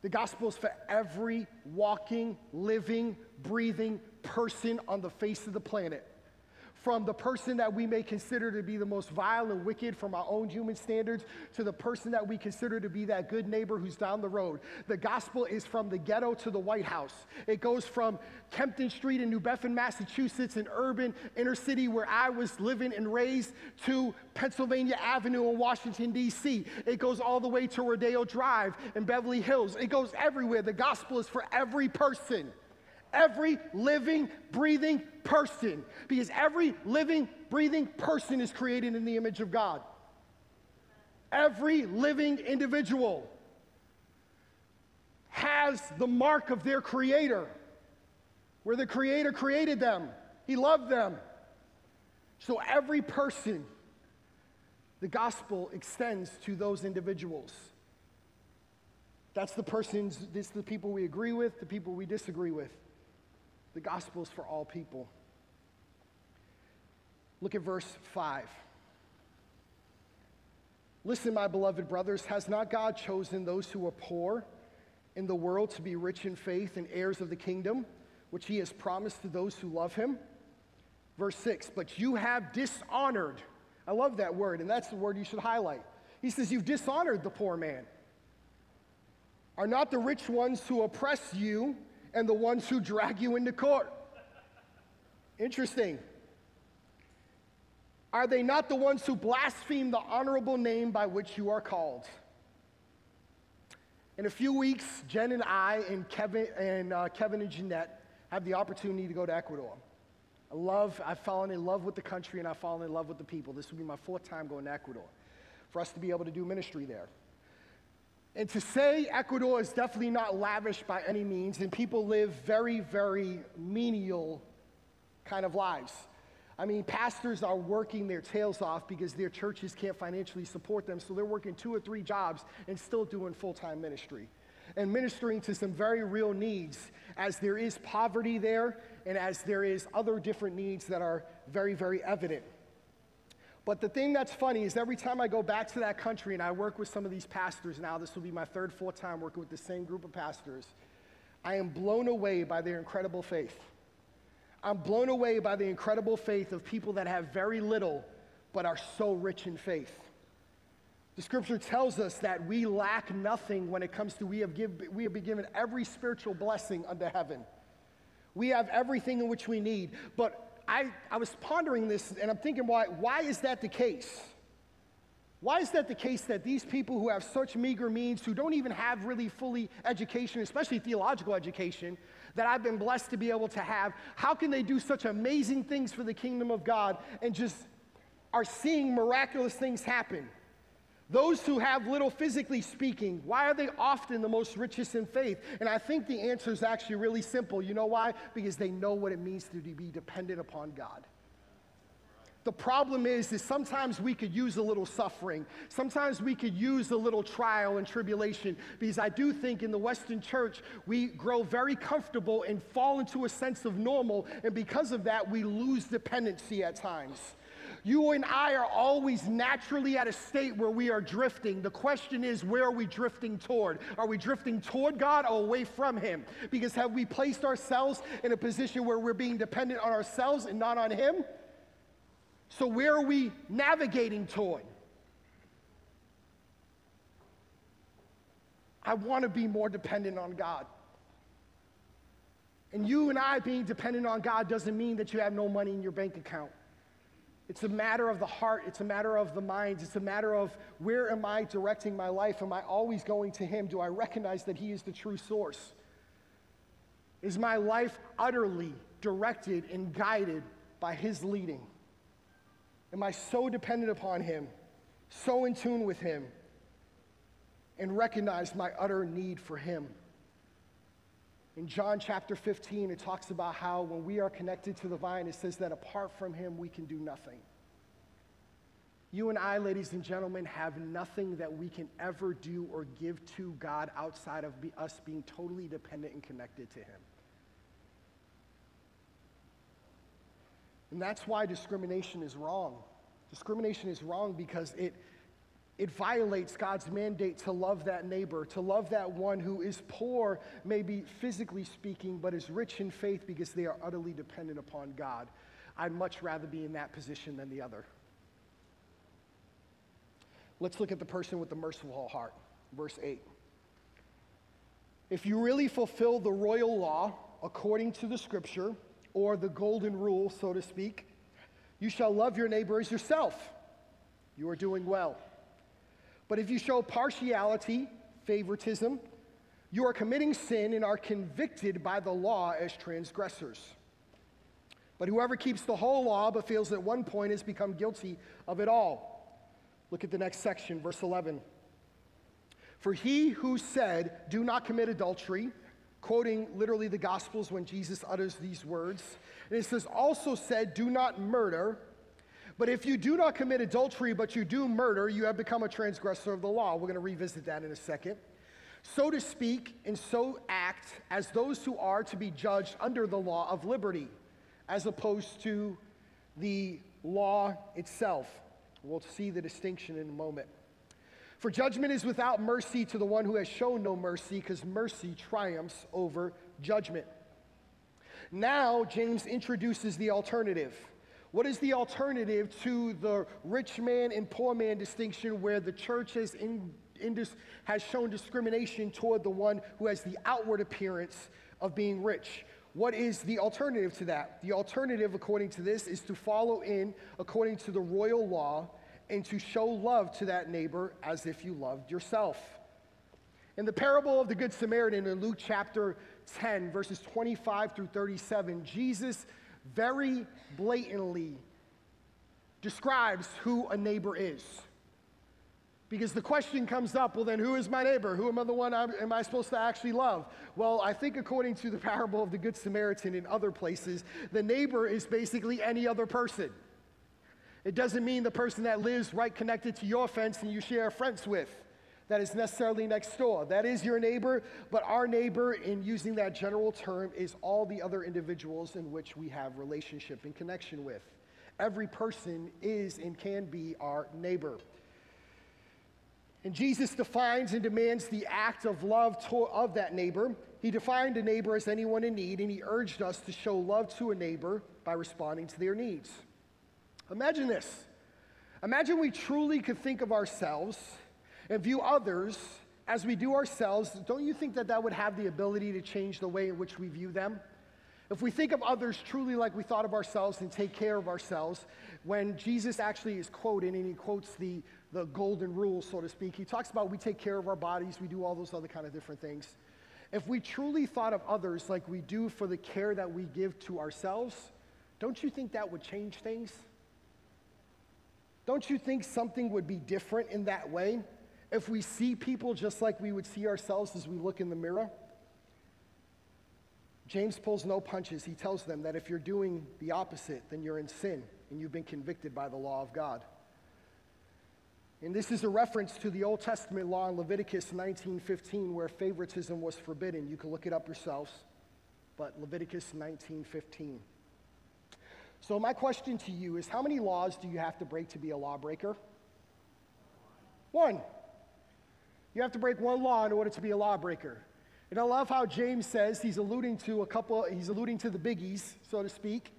The gospel is for every walking, living, breathing person on the face of the planet. From the person that we may consider to be the most vile and wicked from our own human standards to the person that we consider to be that good neighbor who's down the road. The gospel is from the ghetto to the White House. It goes from Kempton Street in New Bedford, Massachusetts, an urban inner city where I was living and raised, to Pennsylvania Avenue in Washington, D.C. It goes all the way to Rodeo Drive in Beverly Hills. It goes everywhere. The gospel is for every person every living, breathing person. Because every living, breathing person is created in the image of God. Every living individual has the mark of their creator, where the creator created them, he loved them. So every person, the gospel extends to those individuals. That's the persons, this the people we agree with, the people we disagree with. The gospel is for all people. Look at verse 5. Listen, my beloved brothers, has not God chosen those who are poor in the world to be rich in faith and heirs of the kingdom, which he has promised to those who love him? Verse 6, but you have dishonored. I love that word, and that's the word you should highlight. He says, You've dishonored the poor man. Are not the rich ones who oppress you and the ones who drag you into court. Interesting. Are they not the ones who blaspheme the honorable name by which you are called? In a few weeks, Jen and I and Kevin and uh, Kevin and Jeanette have the opportunity to go to Ecuador. I love, I've fallen in love with the country and I've fallen in love with the people. This will be my fourth time going to Ecuador for us to be able to do ministry there. And to say Ecuador is definitely not lavish by any means, and people live very, very menial kind of lives. I mean, pastors are working their tails off because their churches can't financially support them, so they're working two or three jobs and still doing full time ministry and ministering to some very real needs as there is poverty there and as there is other different needs that are very, very evident. But the thing that's funny is every time I go back to that country and I work with some of these pastors now, this will be my third, fourth time working with the same group of pastors, I am blown away by their incredible faith. I'm blown away by the incredible faith of people that have very little but are so rich in faith. The scripture tells us that we lack nothing when it comes to we have, give, we have been given every spiritual blessing under heaven. We have everything in which we need. But I, I was pondering this and I'm thinking, why, why is that the case? Why is that the case that these people who have such meager means, who don't even have really fully education, especially theological education, that I've been blessed to be able to have, how can they do such amazing things for the kingdom of God and just are seeing miraculous things happen? Those who have little physically speaking, why are they often the most richest in faith? And I think the answer is actually really simple. You know why? Because they know what it means to be dependent upon God. The problem is, is sometimes we could use a little suffering. Sometimes we could use a little trial and tribulation because I do think in the Western church, we grow very comfortable and fall into a sense of normal. And because of that, we lose dependency at times. You and I are always naturally at a state where we are drifting. The question is, where are we drifting toward? Are we drifting toward God or away from Him? Because have we placed ourselves in a position where we're being dependent on ourselves and not on Him? So, where are we navigating toward? I want to be more dependent on God. And you and I being dependent on God doesn't mean that you have no money in your bank account. It's a matter of the heart, it's a matter of the mind, it's a matter of where am I directing my life? Am I always going to Him? Do I recognize that He is the true source? Is my life utterly directed and guided by His leading? Am I so dependent upon Him, so in tune with Him, and recognize my utter need for Him? In John chapter 15, it talks about how when we are connected to the vine, it says that apart from him, we can do nothing. You and I, ladies and gentlemen, have nothing that we can ever do or give to God outside of be, us being totally dependent and connected to him. And that's why discrimination is wrong. Discrimination is wrong because it it violates God's mandate to love that neighbor, to love that one who is poor, maybe physically speaking, but is rich in faith because they are utterly dependent upon God. I'd much rather be in that position than the other. Let's look at the person with the merciful heart. Verse 8. If you really fulfill the royal law according to the scripture, or the golden rule, so to speak, you shall love your neighbor as yourself. You are doing well. But if you show partiality, favoritism, you are committing sin and are convicted by the law as transgressors. But whoever keeps the whole law but fails at one point has become guilty of it all. Look at the next section, verse 11. For he who said, Do not commit adultery, quoting literally the Gospels when Jesus utters these words, and it says, also said, Do not murder. But if you do not commit adultery, but you do murder, you have become a transgressor of the law. We're going to revisit that in a second. So to speak and so act as those who are to be judged under the law of liberty, as opposed to the law itself. We'll see the distinction in a moment. For judgment is without mercy to the one who has shown no mercy, because mercy triumphs over judgment. Now, James introduces the alternative. What is the alternative to the rich man and poor man distinction where the church has, in, in dis, has shown discrimination toward the one who has the outward appearance of being rich? What is the alternative to that? The alternative, according to this, is to follow in according to the royal law and to show love to that neighbor as if you loved yourself. In the parable of the Good Samaritan in Luke chapter 10, verses 25 through 37, Jesus very blatantly describes who a neighbor is. Because the question comes up, well, then who is my neighbor? Who am I the one I'm, am I supposed to actually love? Well, I think according to the parable of the Good Samaritan in other places, the neighbor is basically any other person. It doesn't mean the person that lives right connected to your fence and you share a fence with. That is necessarily next door. That is your neighbor, but our neighbor, in using that general term, is all the other individuals in which we have relationship and connection with. Every person is and can be our neighbor. And Jesus defines and demands the act of love to, of that neighbor. He defined a neighbor as anyone in need, and he urged us to show love to a neighbor by responding to their needs. Imagine this. Imagine we truly could think of ourselves and view others as we do ourselves. Don't you think that that would have the ability to change the way in which we view them? If we think of others truly like we thought of ourselves and take care of ourselves, when Jesus actually is quoted and he quotes the, the golden rule, so to speak, he talks about we take care of our bodies, we do all those other kind of different things. If we truly thought of others like we do for the care that we give to ourselves, don't you think that would change things? Don't you think something would be different in that way if we see people just like we would see ourselves as we look in the mirror? James pulls no punches. He tells them that if you're doing the opposite, then you're in sin and you've been convicted by the law of God. And this is a reference to the Old Testament law in Leviticus 19:15 where favoritism was forbidden. You can look it up yourselves. But Leviticus 19:15. So my question to you is how many laws do you have to break to be a lawbreaker? One. You have to break one law in order to be a lawbreaker. And I love how James says he's alluding to a couple, he's alluding to the biggies, so to speak.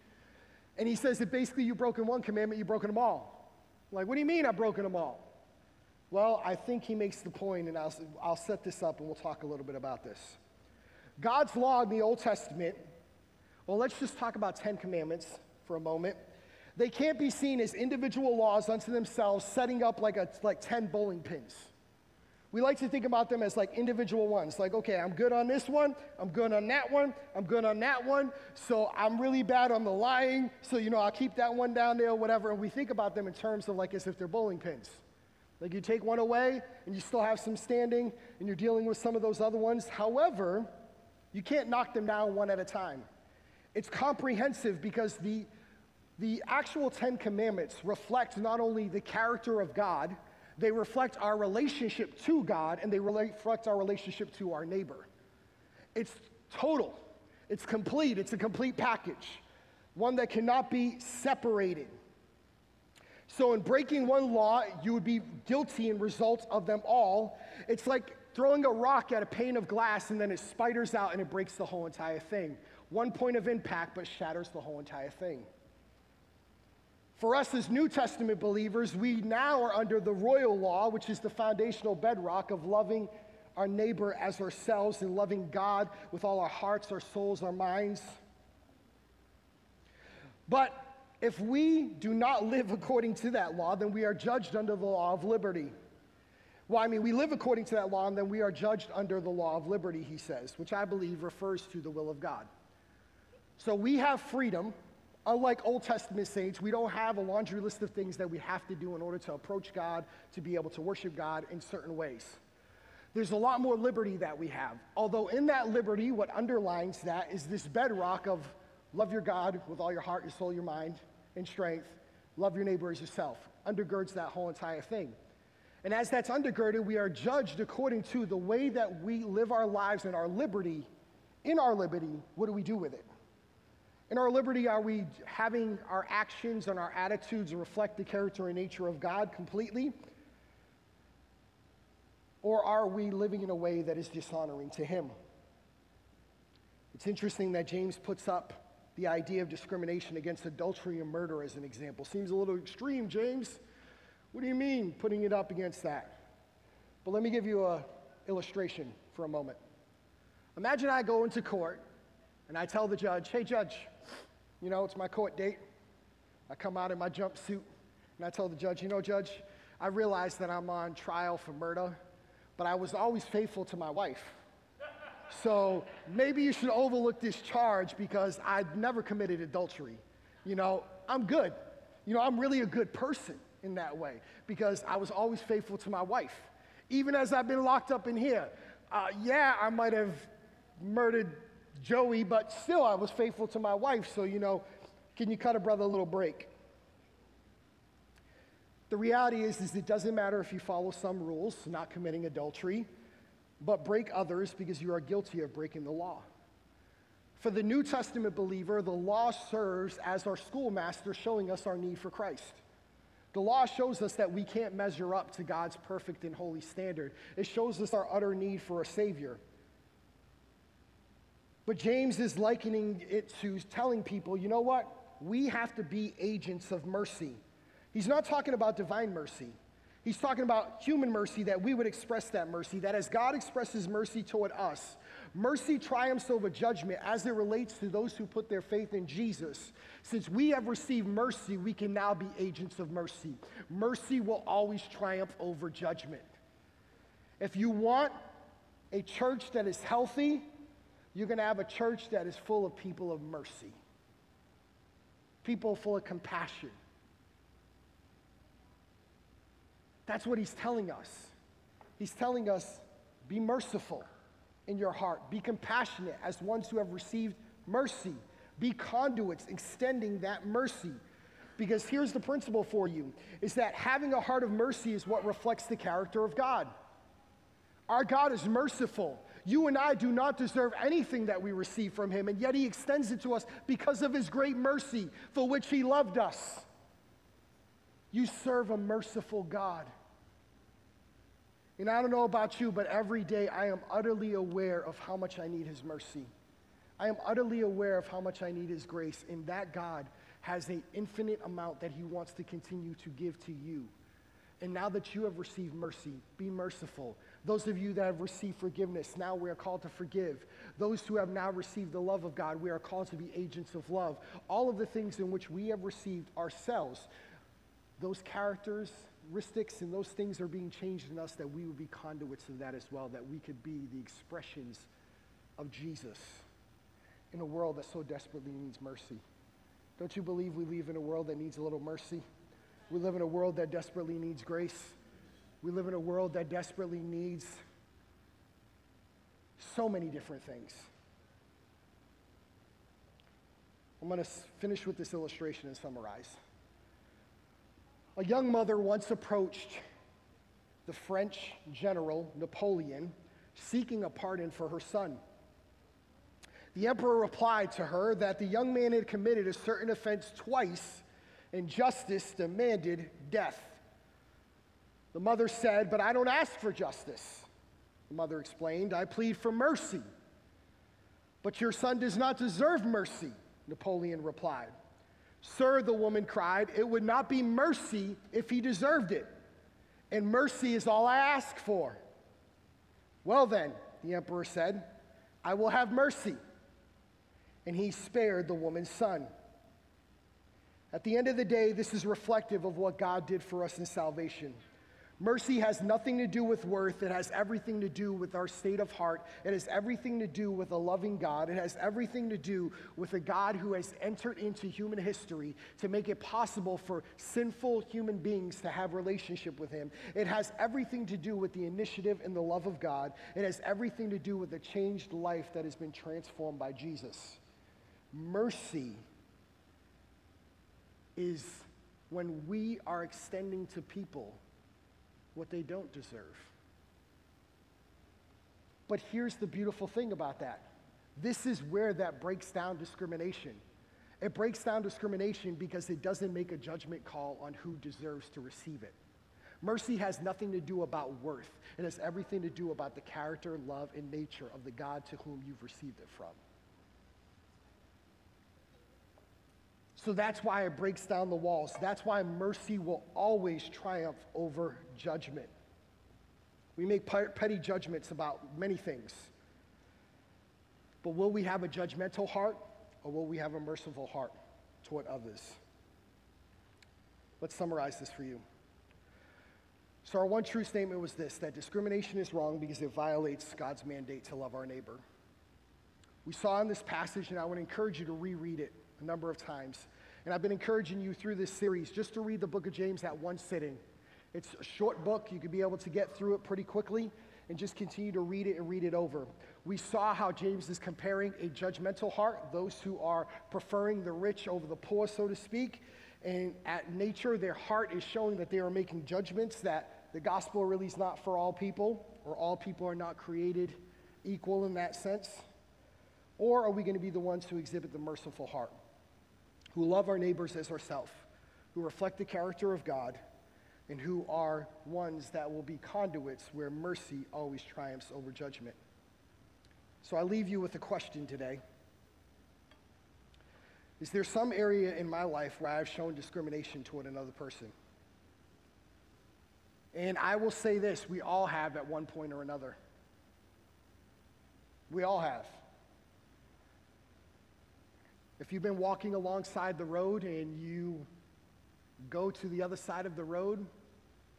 And he says that basically you've broken one commandment, you've broken them all. Like, what do you mean I've broken them all? Well, I think he makes the point, and I'll, I'll set this up and we'll talk a little bit about this. God's law in the Old Testament, well, let's just talk about 10 commandments for a moment. They can't be seen as individual laws unto themselves, setting up like, a, like 10 bowling pins. We like to think about them as like individual ones. Like, okay, I'm good on this one, I'm good on that one, I'm good on that one. So I'm really bad on the lying. So, you know, I'll keep that one down there, whatever. And we think about them in terms of like as if they're bowling pins. Like you take one away and you still have some standing and you're dealing with some of those other ones. However, you can't knock them down one at a time. It's comprehensive because the, the actual Ten Commandments reflect not only the character of God, they reflect our relationship to God and they reflect our relationship to our neighbor. It's total, it's complete, it's a complete package, one that cannot be separated. So, in breaking one law, you would be guilty in result of them all. It's like throwing a rock at a pane of glass and then it spiders out and it breaks the whole entire thing. One point of impact, but shatters the whole entire thing. For us as New Testament believers, we now are under the royal law, which is the foundational bedrock of loving our neighbor as ourselves and loving God with all our hearts, our souls, our minds. But if we do not live according to that law, then we are judged under the law of liberty. Well, I mean, we live according to that law, and then we are judged under the law of liberty, he says, which I believe refers to the will of God. So we have freedom Unlike Old Testament saints, we don't have a laundry list of things that we have to do in order to approach God, to be able to worship God in certain ways. There's a lot more liberty that we have. Although, in that liberty, what underlines that is this bedrock of love your God with all your heart, your soul, your mind, and strength. Love your neighbor as yourself. Undergirds that whole entire thing. And as that's undergirded, we are judged according to the way that we live our lives and our liberty. In our liberty, what do we do with it? In our liberty, are we having our actions and our attitudes reflect the character and nature of God completely? Or are we living in a way that is dishonoring to Him? It's interesting that James puts up the idea of discrimination against adultery and murder as an example. Seems a little extreme, James. What do you mean putting it up against that? But let me give you an illustration for a moment. Imagine I go into court and I tell the judge, hey, judge, you know, it's my court date. I come out in my jumpsuit and I tell the judge, you know, judge, I realize that I'm on trial for murder, but I was always faithful to my wife. So maybe you should overlook this charge because I've never committed adultery. You know, I'm good. You know, I'm really a good person. in that way because I was always faithful to my wife. Even as I've been locked up in here, uh, yeah, I might have murdered Joey, but still I was faithful to my wife. So, you know, can you cut a brother a little break? The reality is, is it doesn't matter if you follow some rules, not committing adultery, but break others because you are guilty of breaking the law. For the New Testament believer, the law serves as our schoolmaster, showing us our need for Christ. The law shows us that we can't measure up to God's perfect and holy standard. It shows us our utter need for a Savior. But James is likening it to telling people, you know what? We have to be agents of mercy. He's not talking about divine mercy. He's talking about human mercy that we would express that mercy, that as God expresses mercy toward us, mercy triumphs over judgment as it relates to those who put their faith in Jesus. Since we have received mercy, we can now be agents of mercy. Mercy will always triumph over judgment. If you want a church that is healthy, you're going to have a church that is full of people of mercy, people full of compassion. That's what he's telling us. He's telling us be merciful in your heart, be compassionate as ones who have received mercy, be conduits extending that mercy. Because here's the principle for you is that having a heart of mercy is what reflects the character of God. Our God is merciful. You and I do not deserve anything that we receive from Him, and yet He extends it to us because of His great mercy for which He loved us. You serve a merciful God. And I don't know about you, but every day I am utterly aware of how much I need His mercy. I am utterly aware of how much I need His grace, and that God has an infinite amount that He wants to continue to give to you. And now that you have received mercy, be merciful. Those of you that have received forgiveness, now we are called to forgive. Those who have now received the love of God, we are called to be agents of love. All of the things in which we have received ourselves, those characters, and those things are being changed in us that we would be conduits of that as well, that we could be the expressions of Jesus in a world that so desperately needs mercy. Don't you believe we live in a world that needs a little mercy? We live in a world that desperately needs grace. We live in a world that desperately needs so many different things. I'm going to finish with this illustration and summarize. A young mother once approached the French general Napoleon seeking a pardon for her son. The emperor replied to her that the young man had committed a certain offense twice and justice demanded death. The mother said, But I don't ask for justice. The mother explained, I plead for mercy. But your son does not deserve mercy, Napoleon replied. Sir, the woman cried, it would not be mercy if he deserved it. And mercy is all I ask for. Well, then, the emperor said, I will have mercy. And he spared the woman's son. At the end of the day, this is reflective of what God did for us in salvation. Mercy has nothing to do with worth. It has everything to do with our state of heart. It has everything to do with a loving God. It has everything to do with a God who has entered into human history to make it possible for sinful human beings to have relationship with him. It has everything to do with the initiative and the love of God. It has everything to do with a changed life that has been transformed by Jesus. Mercy is when we are extending to people what they don't deserve. But here's the beautiful thing about that this is where that breaks down discrimination. It breaks down discrimination because it doesn't make a judgment call on who deserves to receive it. Mercy has nothing to do about worth. It has everything to do about the character, love, and nature of the God to whom you've received it from. So that's why it breaks down the walls. That's why mercy will always triumph over judgment. We make petty judgments about many things. But will we have a judgmental heart or will we have a merciful heart toward others? Let's summarize this for you. So, our one true statement was this that discrimination is wrong because it violates God's mandate to love our neighbor. We saw in this passage, and I would encourage you to reread it a number of times, And I've been encouraging you through this series just to read the book of James at one sitting. It's a short book, you could be able to get through it pretty quickly and just continue to read it and read it over. We saw how James is comparing a judgmental heart, those who are preferring the rich over the poor, so to speak. And at nature, their heart is showing that they are making judgments that the gospel really is not for all people, or all people are not created equal in that sense. Or are we going to be the ones who exhibit the merciful heart, who love our neighbors as ourselves, who reflect the character of God, and who are ones that will be conduits where mercy always triumphs over judgment? So I leave you with a question today. Is there some area in my life where I've shown discrimination toward another person? And I will say this we all have at one point or another. We all have. If you've been walking alongside the road and you go to the other side of the road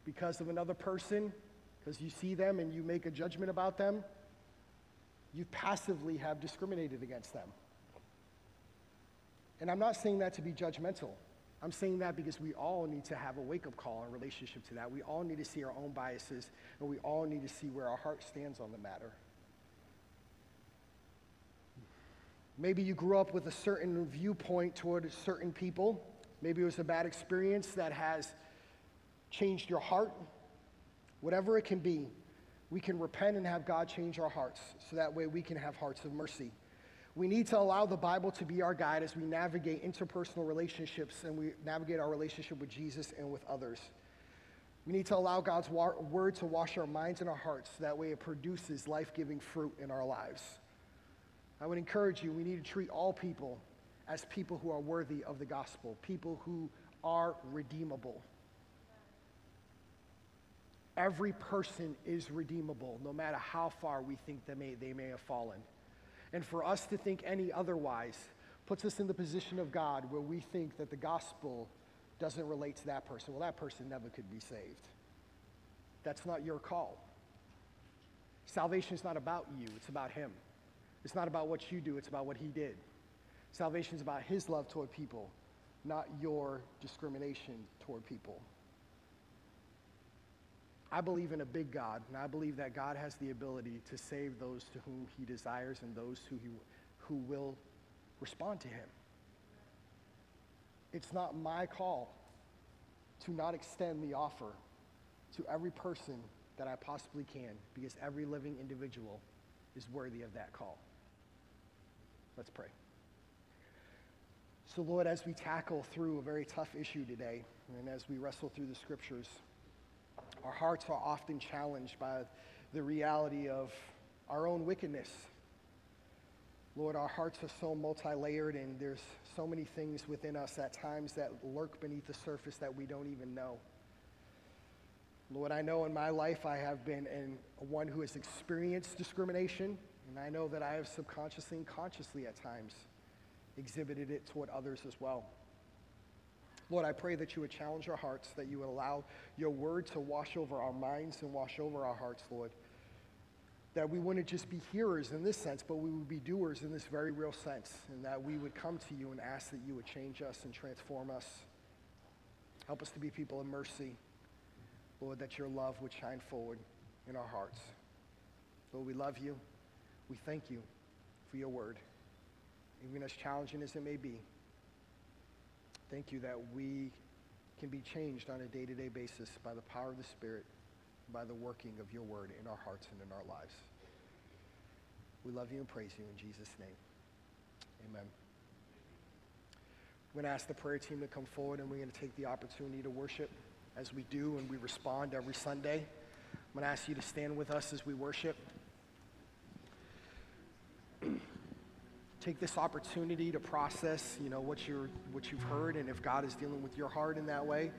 because of another person, because you see them and you make a judgment about them, you passively have discriminated against them. And I'm not saying that to be judgmental. I'm saying that because we all need to have a wake up call in relationship to that. We all need to see our own biases, and we all need to see where our heart stands on the matter. Maybe you grew up with a certain viewpoint toward certain people. Maybe it was a bad experience that has changed your heart. Whatever it can be, we can repent and have God change our hearts so that way we can have hearts of mercy. We need to allow the Bible to be our guide as we navigate interpersonal relationships and we navigate our relationship with Jesus and with others. We need to allow God's word to wash our minds and our hearts so that way it produces life giving fruit in our lives. I would encourage you, we need to treat all people as people who are worthy of the gospel, people who are redeemable. Every person is redeemable, no matter how far we think they may, they may have fallen. And for us to think any otherwise puts us in the position of God where we think that the gospel doesn't relate to that person. Well, that person never could be saved. That's not your call. Salvation is not about you, it's about Him. It's not about what you do, it's about what He did. Salvation is about His love toward people, not your discrimination toward people. I believe in a big God, and I believe that God has the ability to save those to whom He desires and those who, he, who will respond to Him. It's not my call to not extend the offer to every person that I possibly can because every living individual is worthy of that call. Let's pray. So, Lord, as we tackle through a very tough issue today, and as we wrestle through the scriptures, our hearts are often challenged by the reality of our own wickedness. Lord, our hearts are so multi layered, and there's so many things within us at times that lurk beneath the surface that we don't even know. Lord, I know in my life I have been in, one who has experienced discrimination, and I know that I have subconsciously and consciously at times exhibited it toward others as well. Lord, I pray that you would challenge our hearts, that you would allow your word to wash over our minds and wash over our hearts, Lord. That we wouldn't just be hearers in this sense, but we would be doers in this very real sense, and that we would come to you and ask that you would change us and transform us. Help us to be people of mercy, Lord, that your love would shine forward in our hearts. Lord, we love you. We thank you for your word, even as challenging as it may be. Thank you that we can be changed on a day to day basis by the power of the Spirit, by the working of your word in our hearts and in our lives. We love you and praise you in Jesus' name. Amen. We're going to ask the prayer team to come forward and we're going to take the opportunity to worship as we do and we respond every Sunday. I'm going to ask you to stand with us as we worship. Take this opportunity to process, you know, what you're what you've heard and if God is dealing with your heart in that way.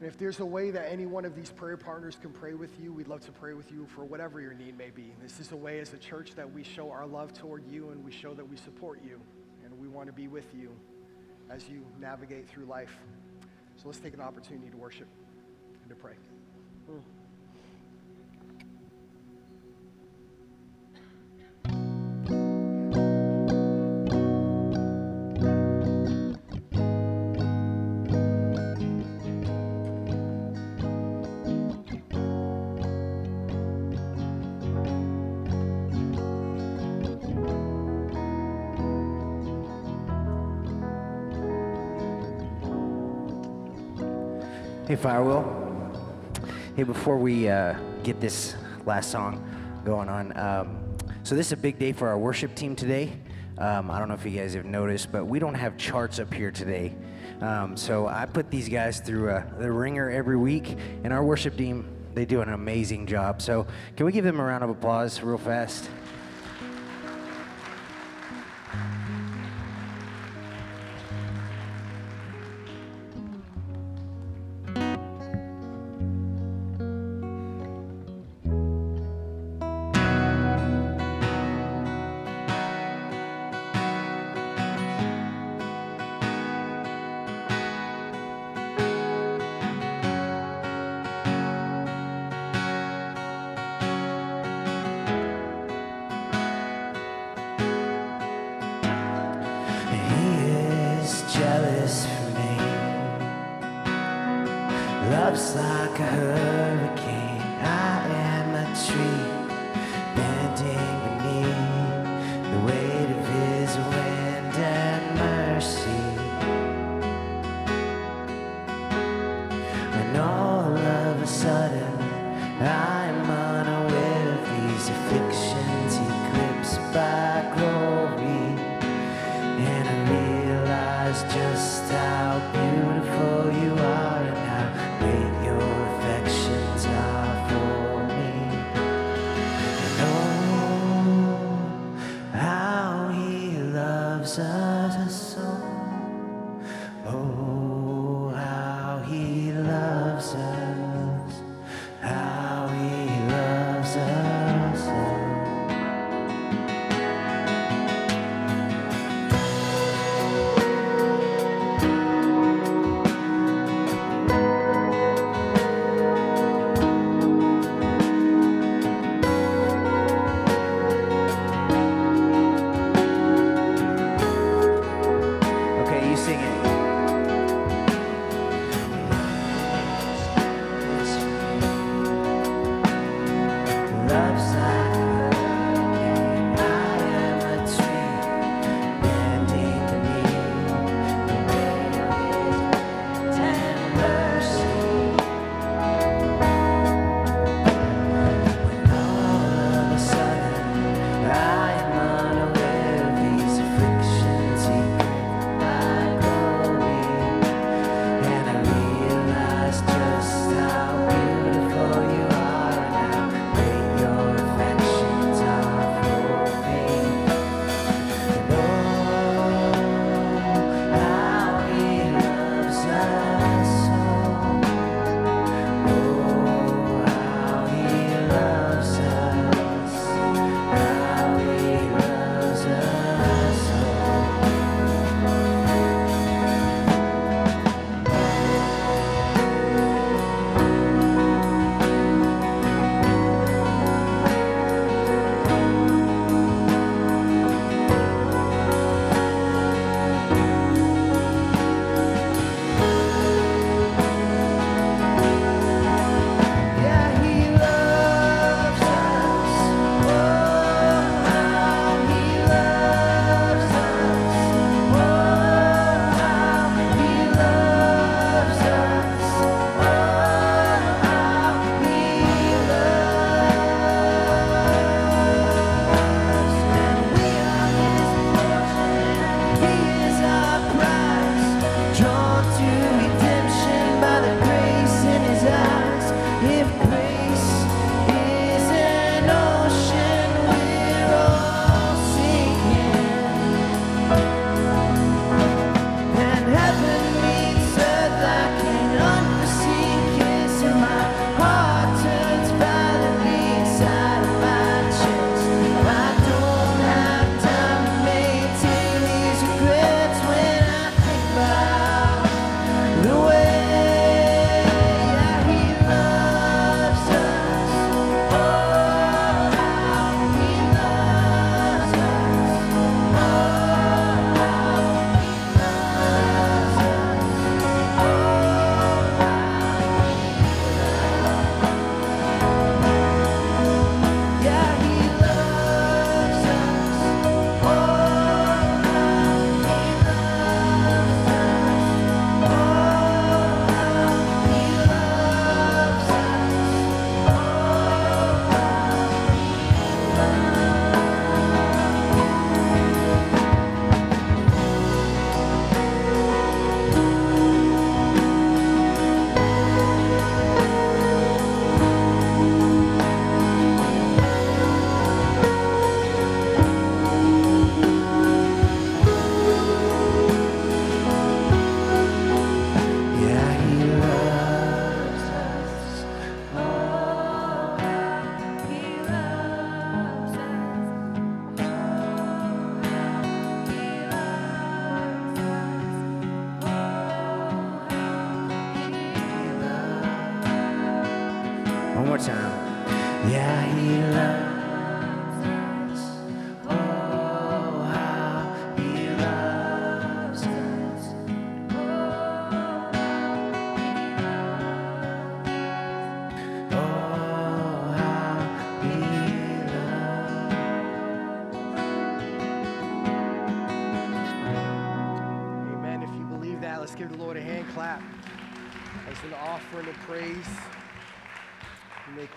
And if there's a way that any one of these prayer partners can pray with you, we'd love to pray with you for whatever your need may be. This is a way as a church that we show our love toward you and we show that we support you and we want to be with you as you navigate through life. So let's take an opportunity to worship and to pray. Mm. Hey, Firewheel. Hey, before we uh, get this last song going on, um, so this is a big day for our worship team today. Um, I don't know if you guys have noticed, but we don't have charts up here today. Um, so I put these guys through uh, the ringer every week, and our worship team, they do an amazing job. So can we give them a round of applause real fast?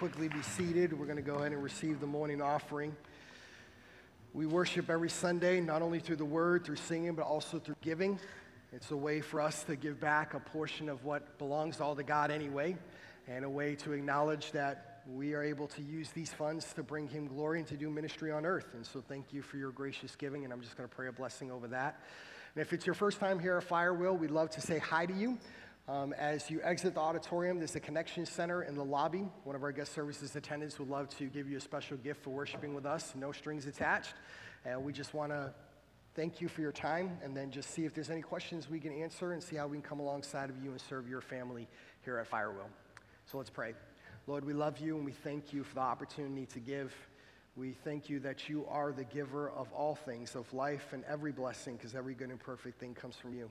Quickly be seated. We're going to go ahead and receive the morning offering. We worship every Sunday, not only through the word, through singing, but also through giving. It's a way for us to give back a portion of what belongs all to God anyway, and a way to acknowledge that we are able to use these funds to bring Him glory and to do ministry on earth. And so, thank you for your gracious giving, and I'm just going to pray a blessing over that. And if it's your first time here at Firewheel, we'd love to say hi to you. Um, as you exit the auditorium, there's a connection center in the lobby. One of our guest services attendants would love to give you a special gift for worshiping with us, no strings attached. And we just want to thank you for your time and then just see if there's any questions we can answer and see how we can come alongside of you and serve your family here at Firewheel. So let's pray. Lord, we love you and we thank you for the opportunity to give. We thank you that you are the giver of all things, of life and every blessing, because every good and perfect thing comes from you.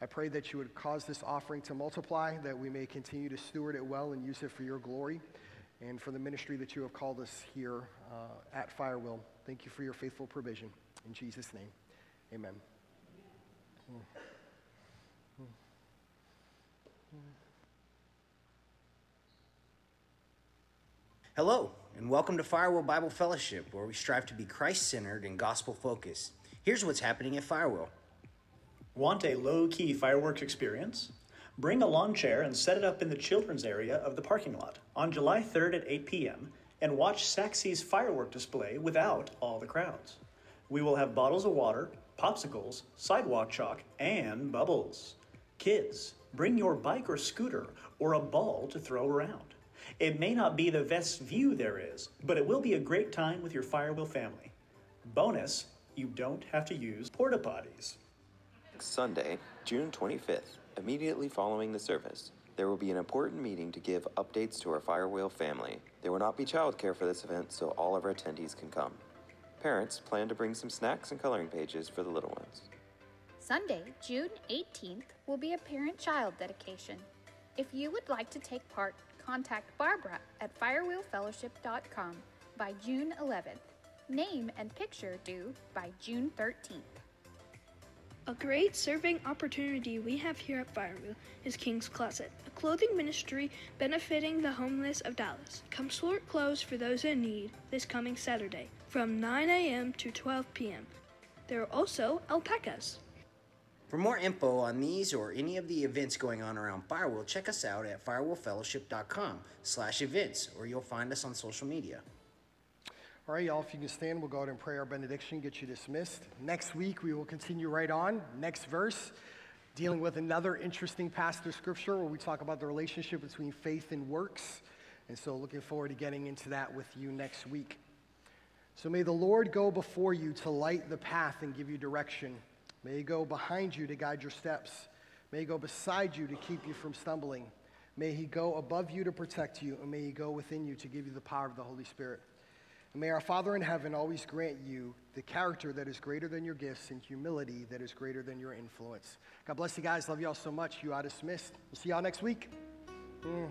I pray that you would cause this offering to multiply, that we may continue to steward it well and use it for your glory and for the ministry that you have called us here uh, at Firewheel. Thank you for your faithful provision. In Jesus' name, amen. Hello, and welcome to Firewheel Bible Fellowship, where we strive to be Christ centered and gospel focused. Here's what's happening at Firewheel. Want a low key fireworks experience? Bring a lawn chair and set it up in the children's area of the parking lot on July 3rd at 8 p.m. and watch Sachse's firework display without all the crowds. We will have bottles of water, popsicles, sidewalk chalk, and bubbles. Kids, bring your bike or scooter or a ball to throw around. It may not be the best view there is, but it will be a great time with your Firewheel family. Bonus, you don't have to use porta potties. Sunday, June 25th, immediately following the service, there will be an important meeting to give updates to our Firewheel family. There will not be childcare for this event, so all of our attendees can come. Parents plan to bring some snacks and coloring pages for the little ones. Sunday, June 18th, will be a parent child dedication. If you would like to take part, contact Barbara at firewheelfellowship.com by June 11th. Name and picture due by June 13th. A great serving opportunity we have here at Firewheel is King's Closet, a clothing ministry benefiting the homeless of Dallas. Come sort clothes for those in need this coming Saturday from 9 a.m. to 12 p.m. There are also alpacas. For more info on these or any of the events going on around Firewheel, check us out at firewheelfellowship.com slash events, or you'll find us on social media. All right, y'all, if you can stand, we'll go out and pray our benediction, get you dismissed. Next week, we will continue right on. Next verse, dealing with another interesting passage of scripture where we talk about the relationship between faith and works. And so, looking forward to getting into that with you next week. So, may the Lord go before you to light the path and give you direction. May He go behind you to guide your steps. May He go beside you to keep you from stumbling. May He go above you to protect you, and may He go within you to give you the power of the Holy Spirit. May our Father in heaven always grant you the character that is greater than your gifts and humility that is greater than your influence. God bless you guys. Love you all so much. You are dismissed. We'll see y'all next week. Mm.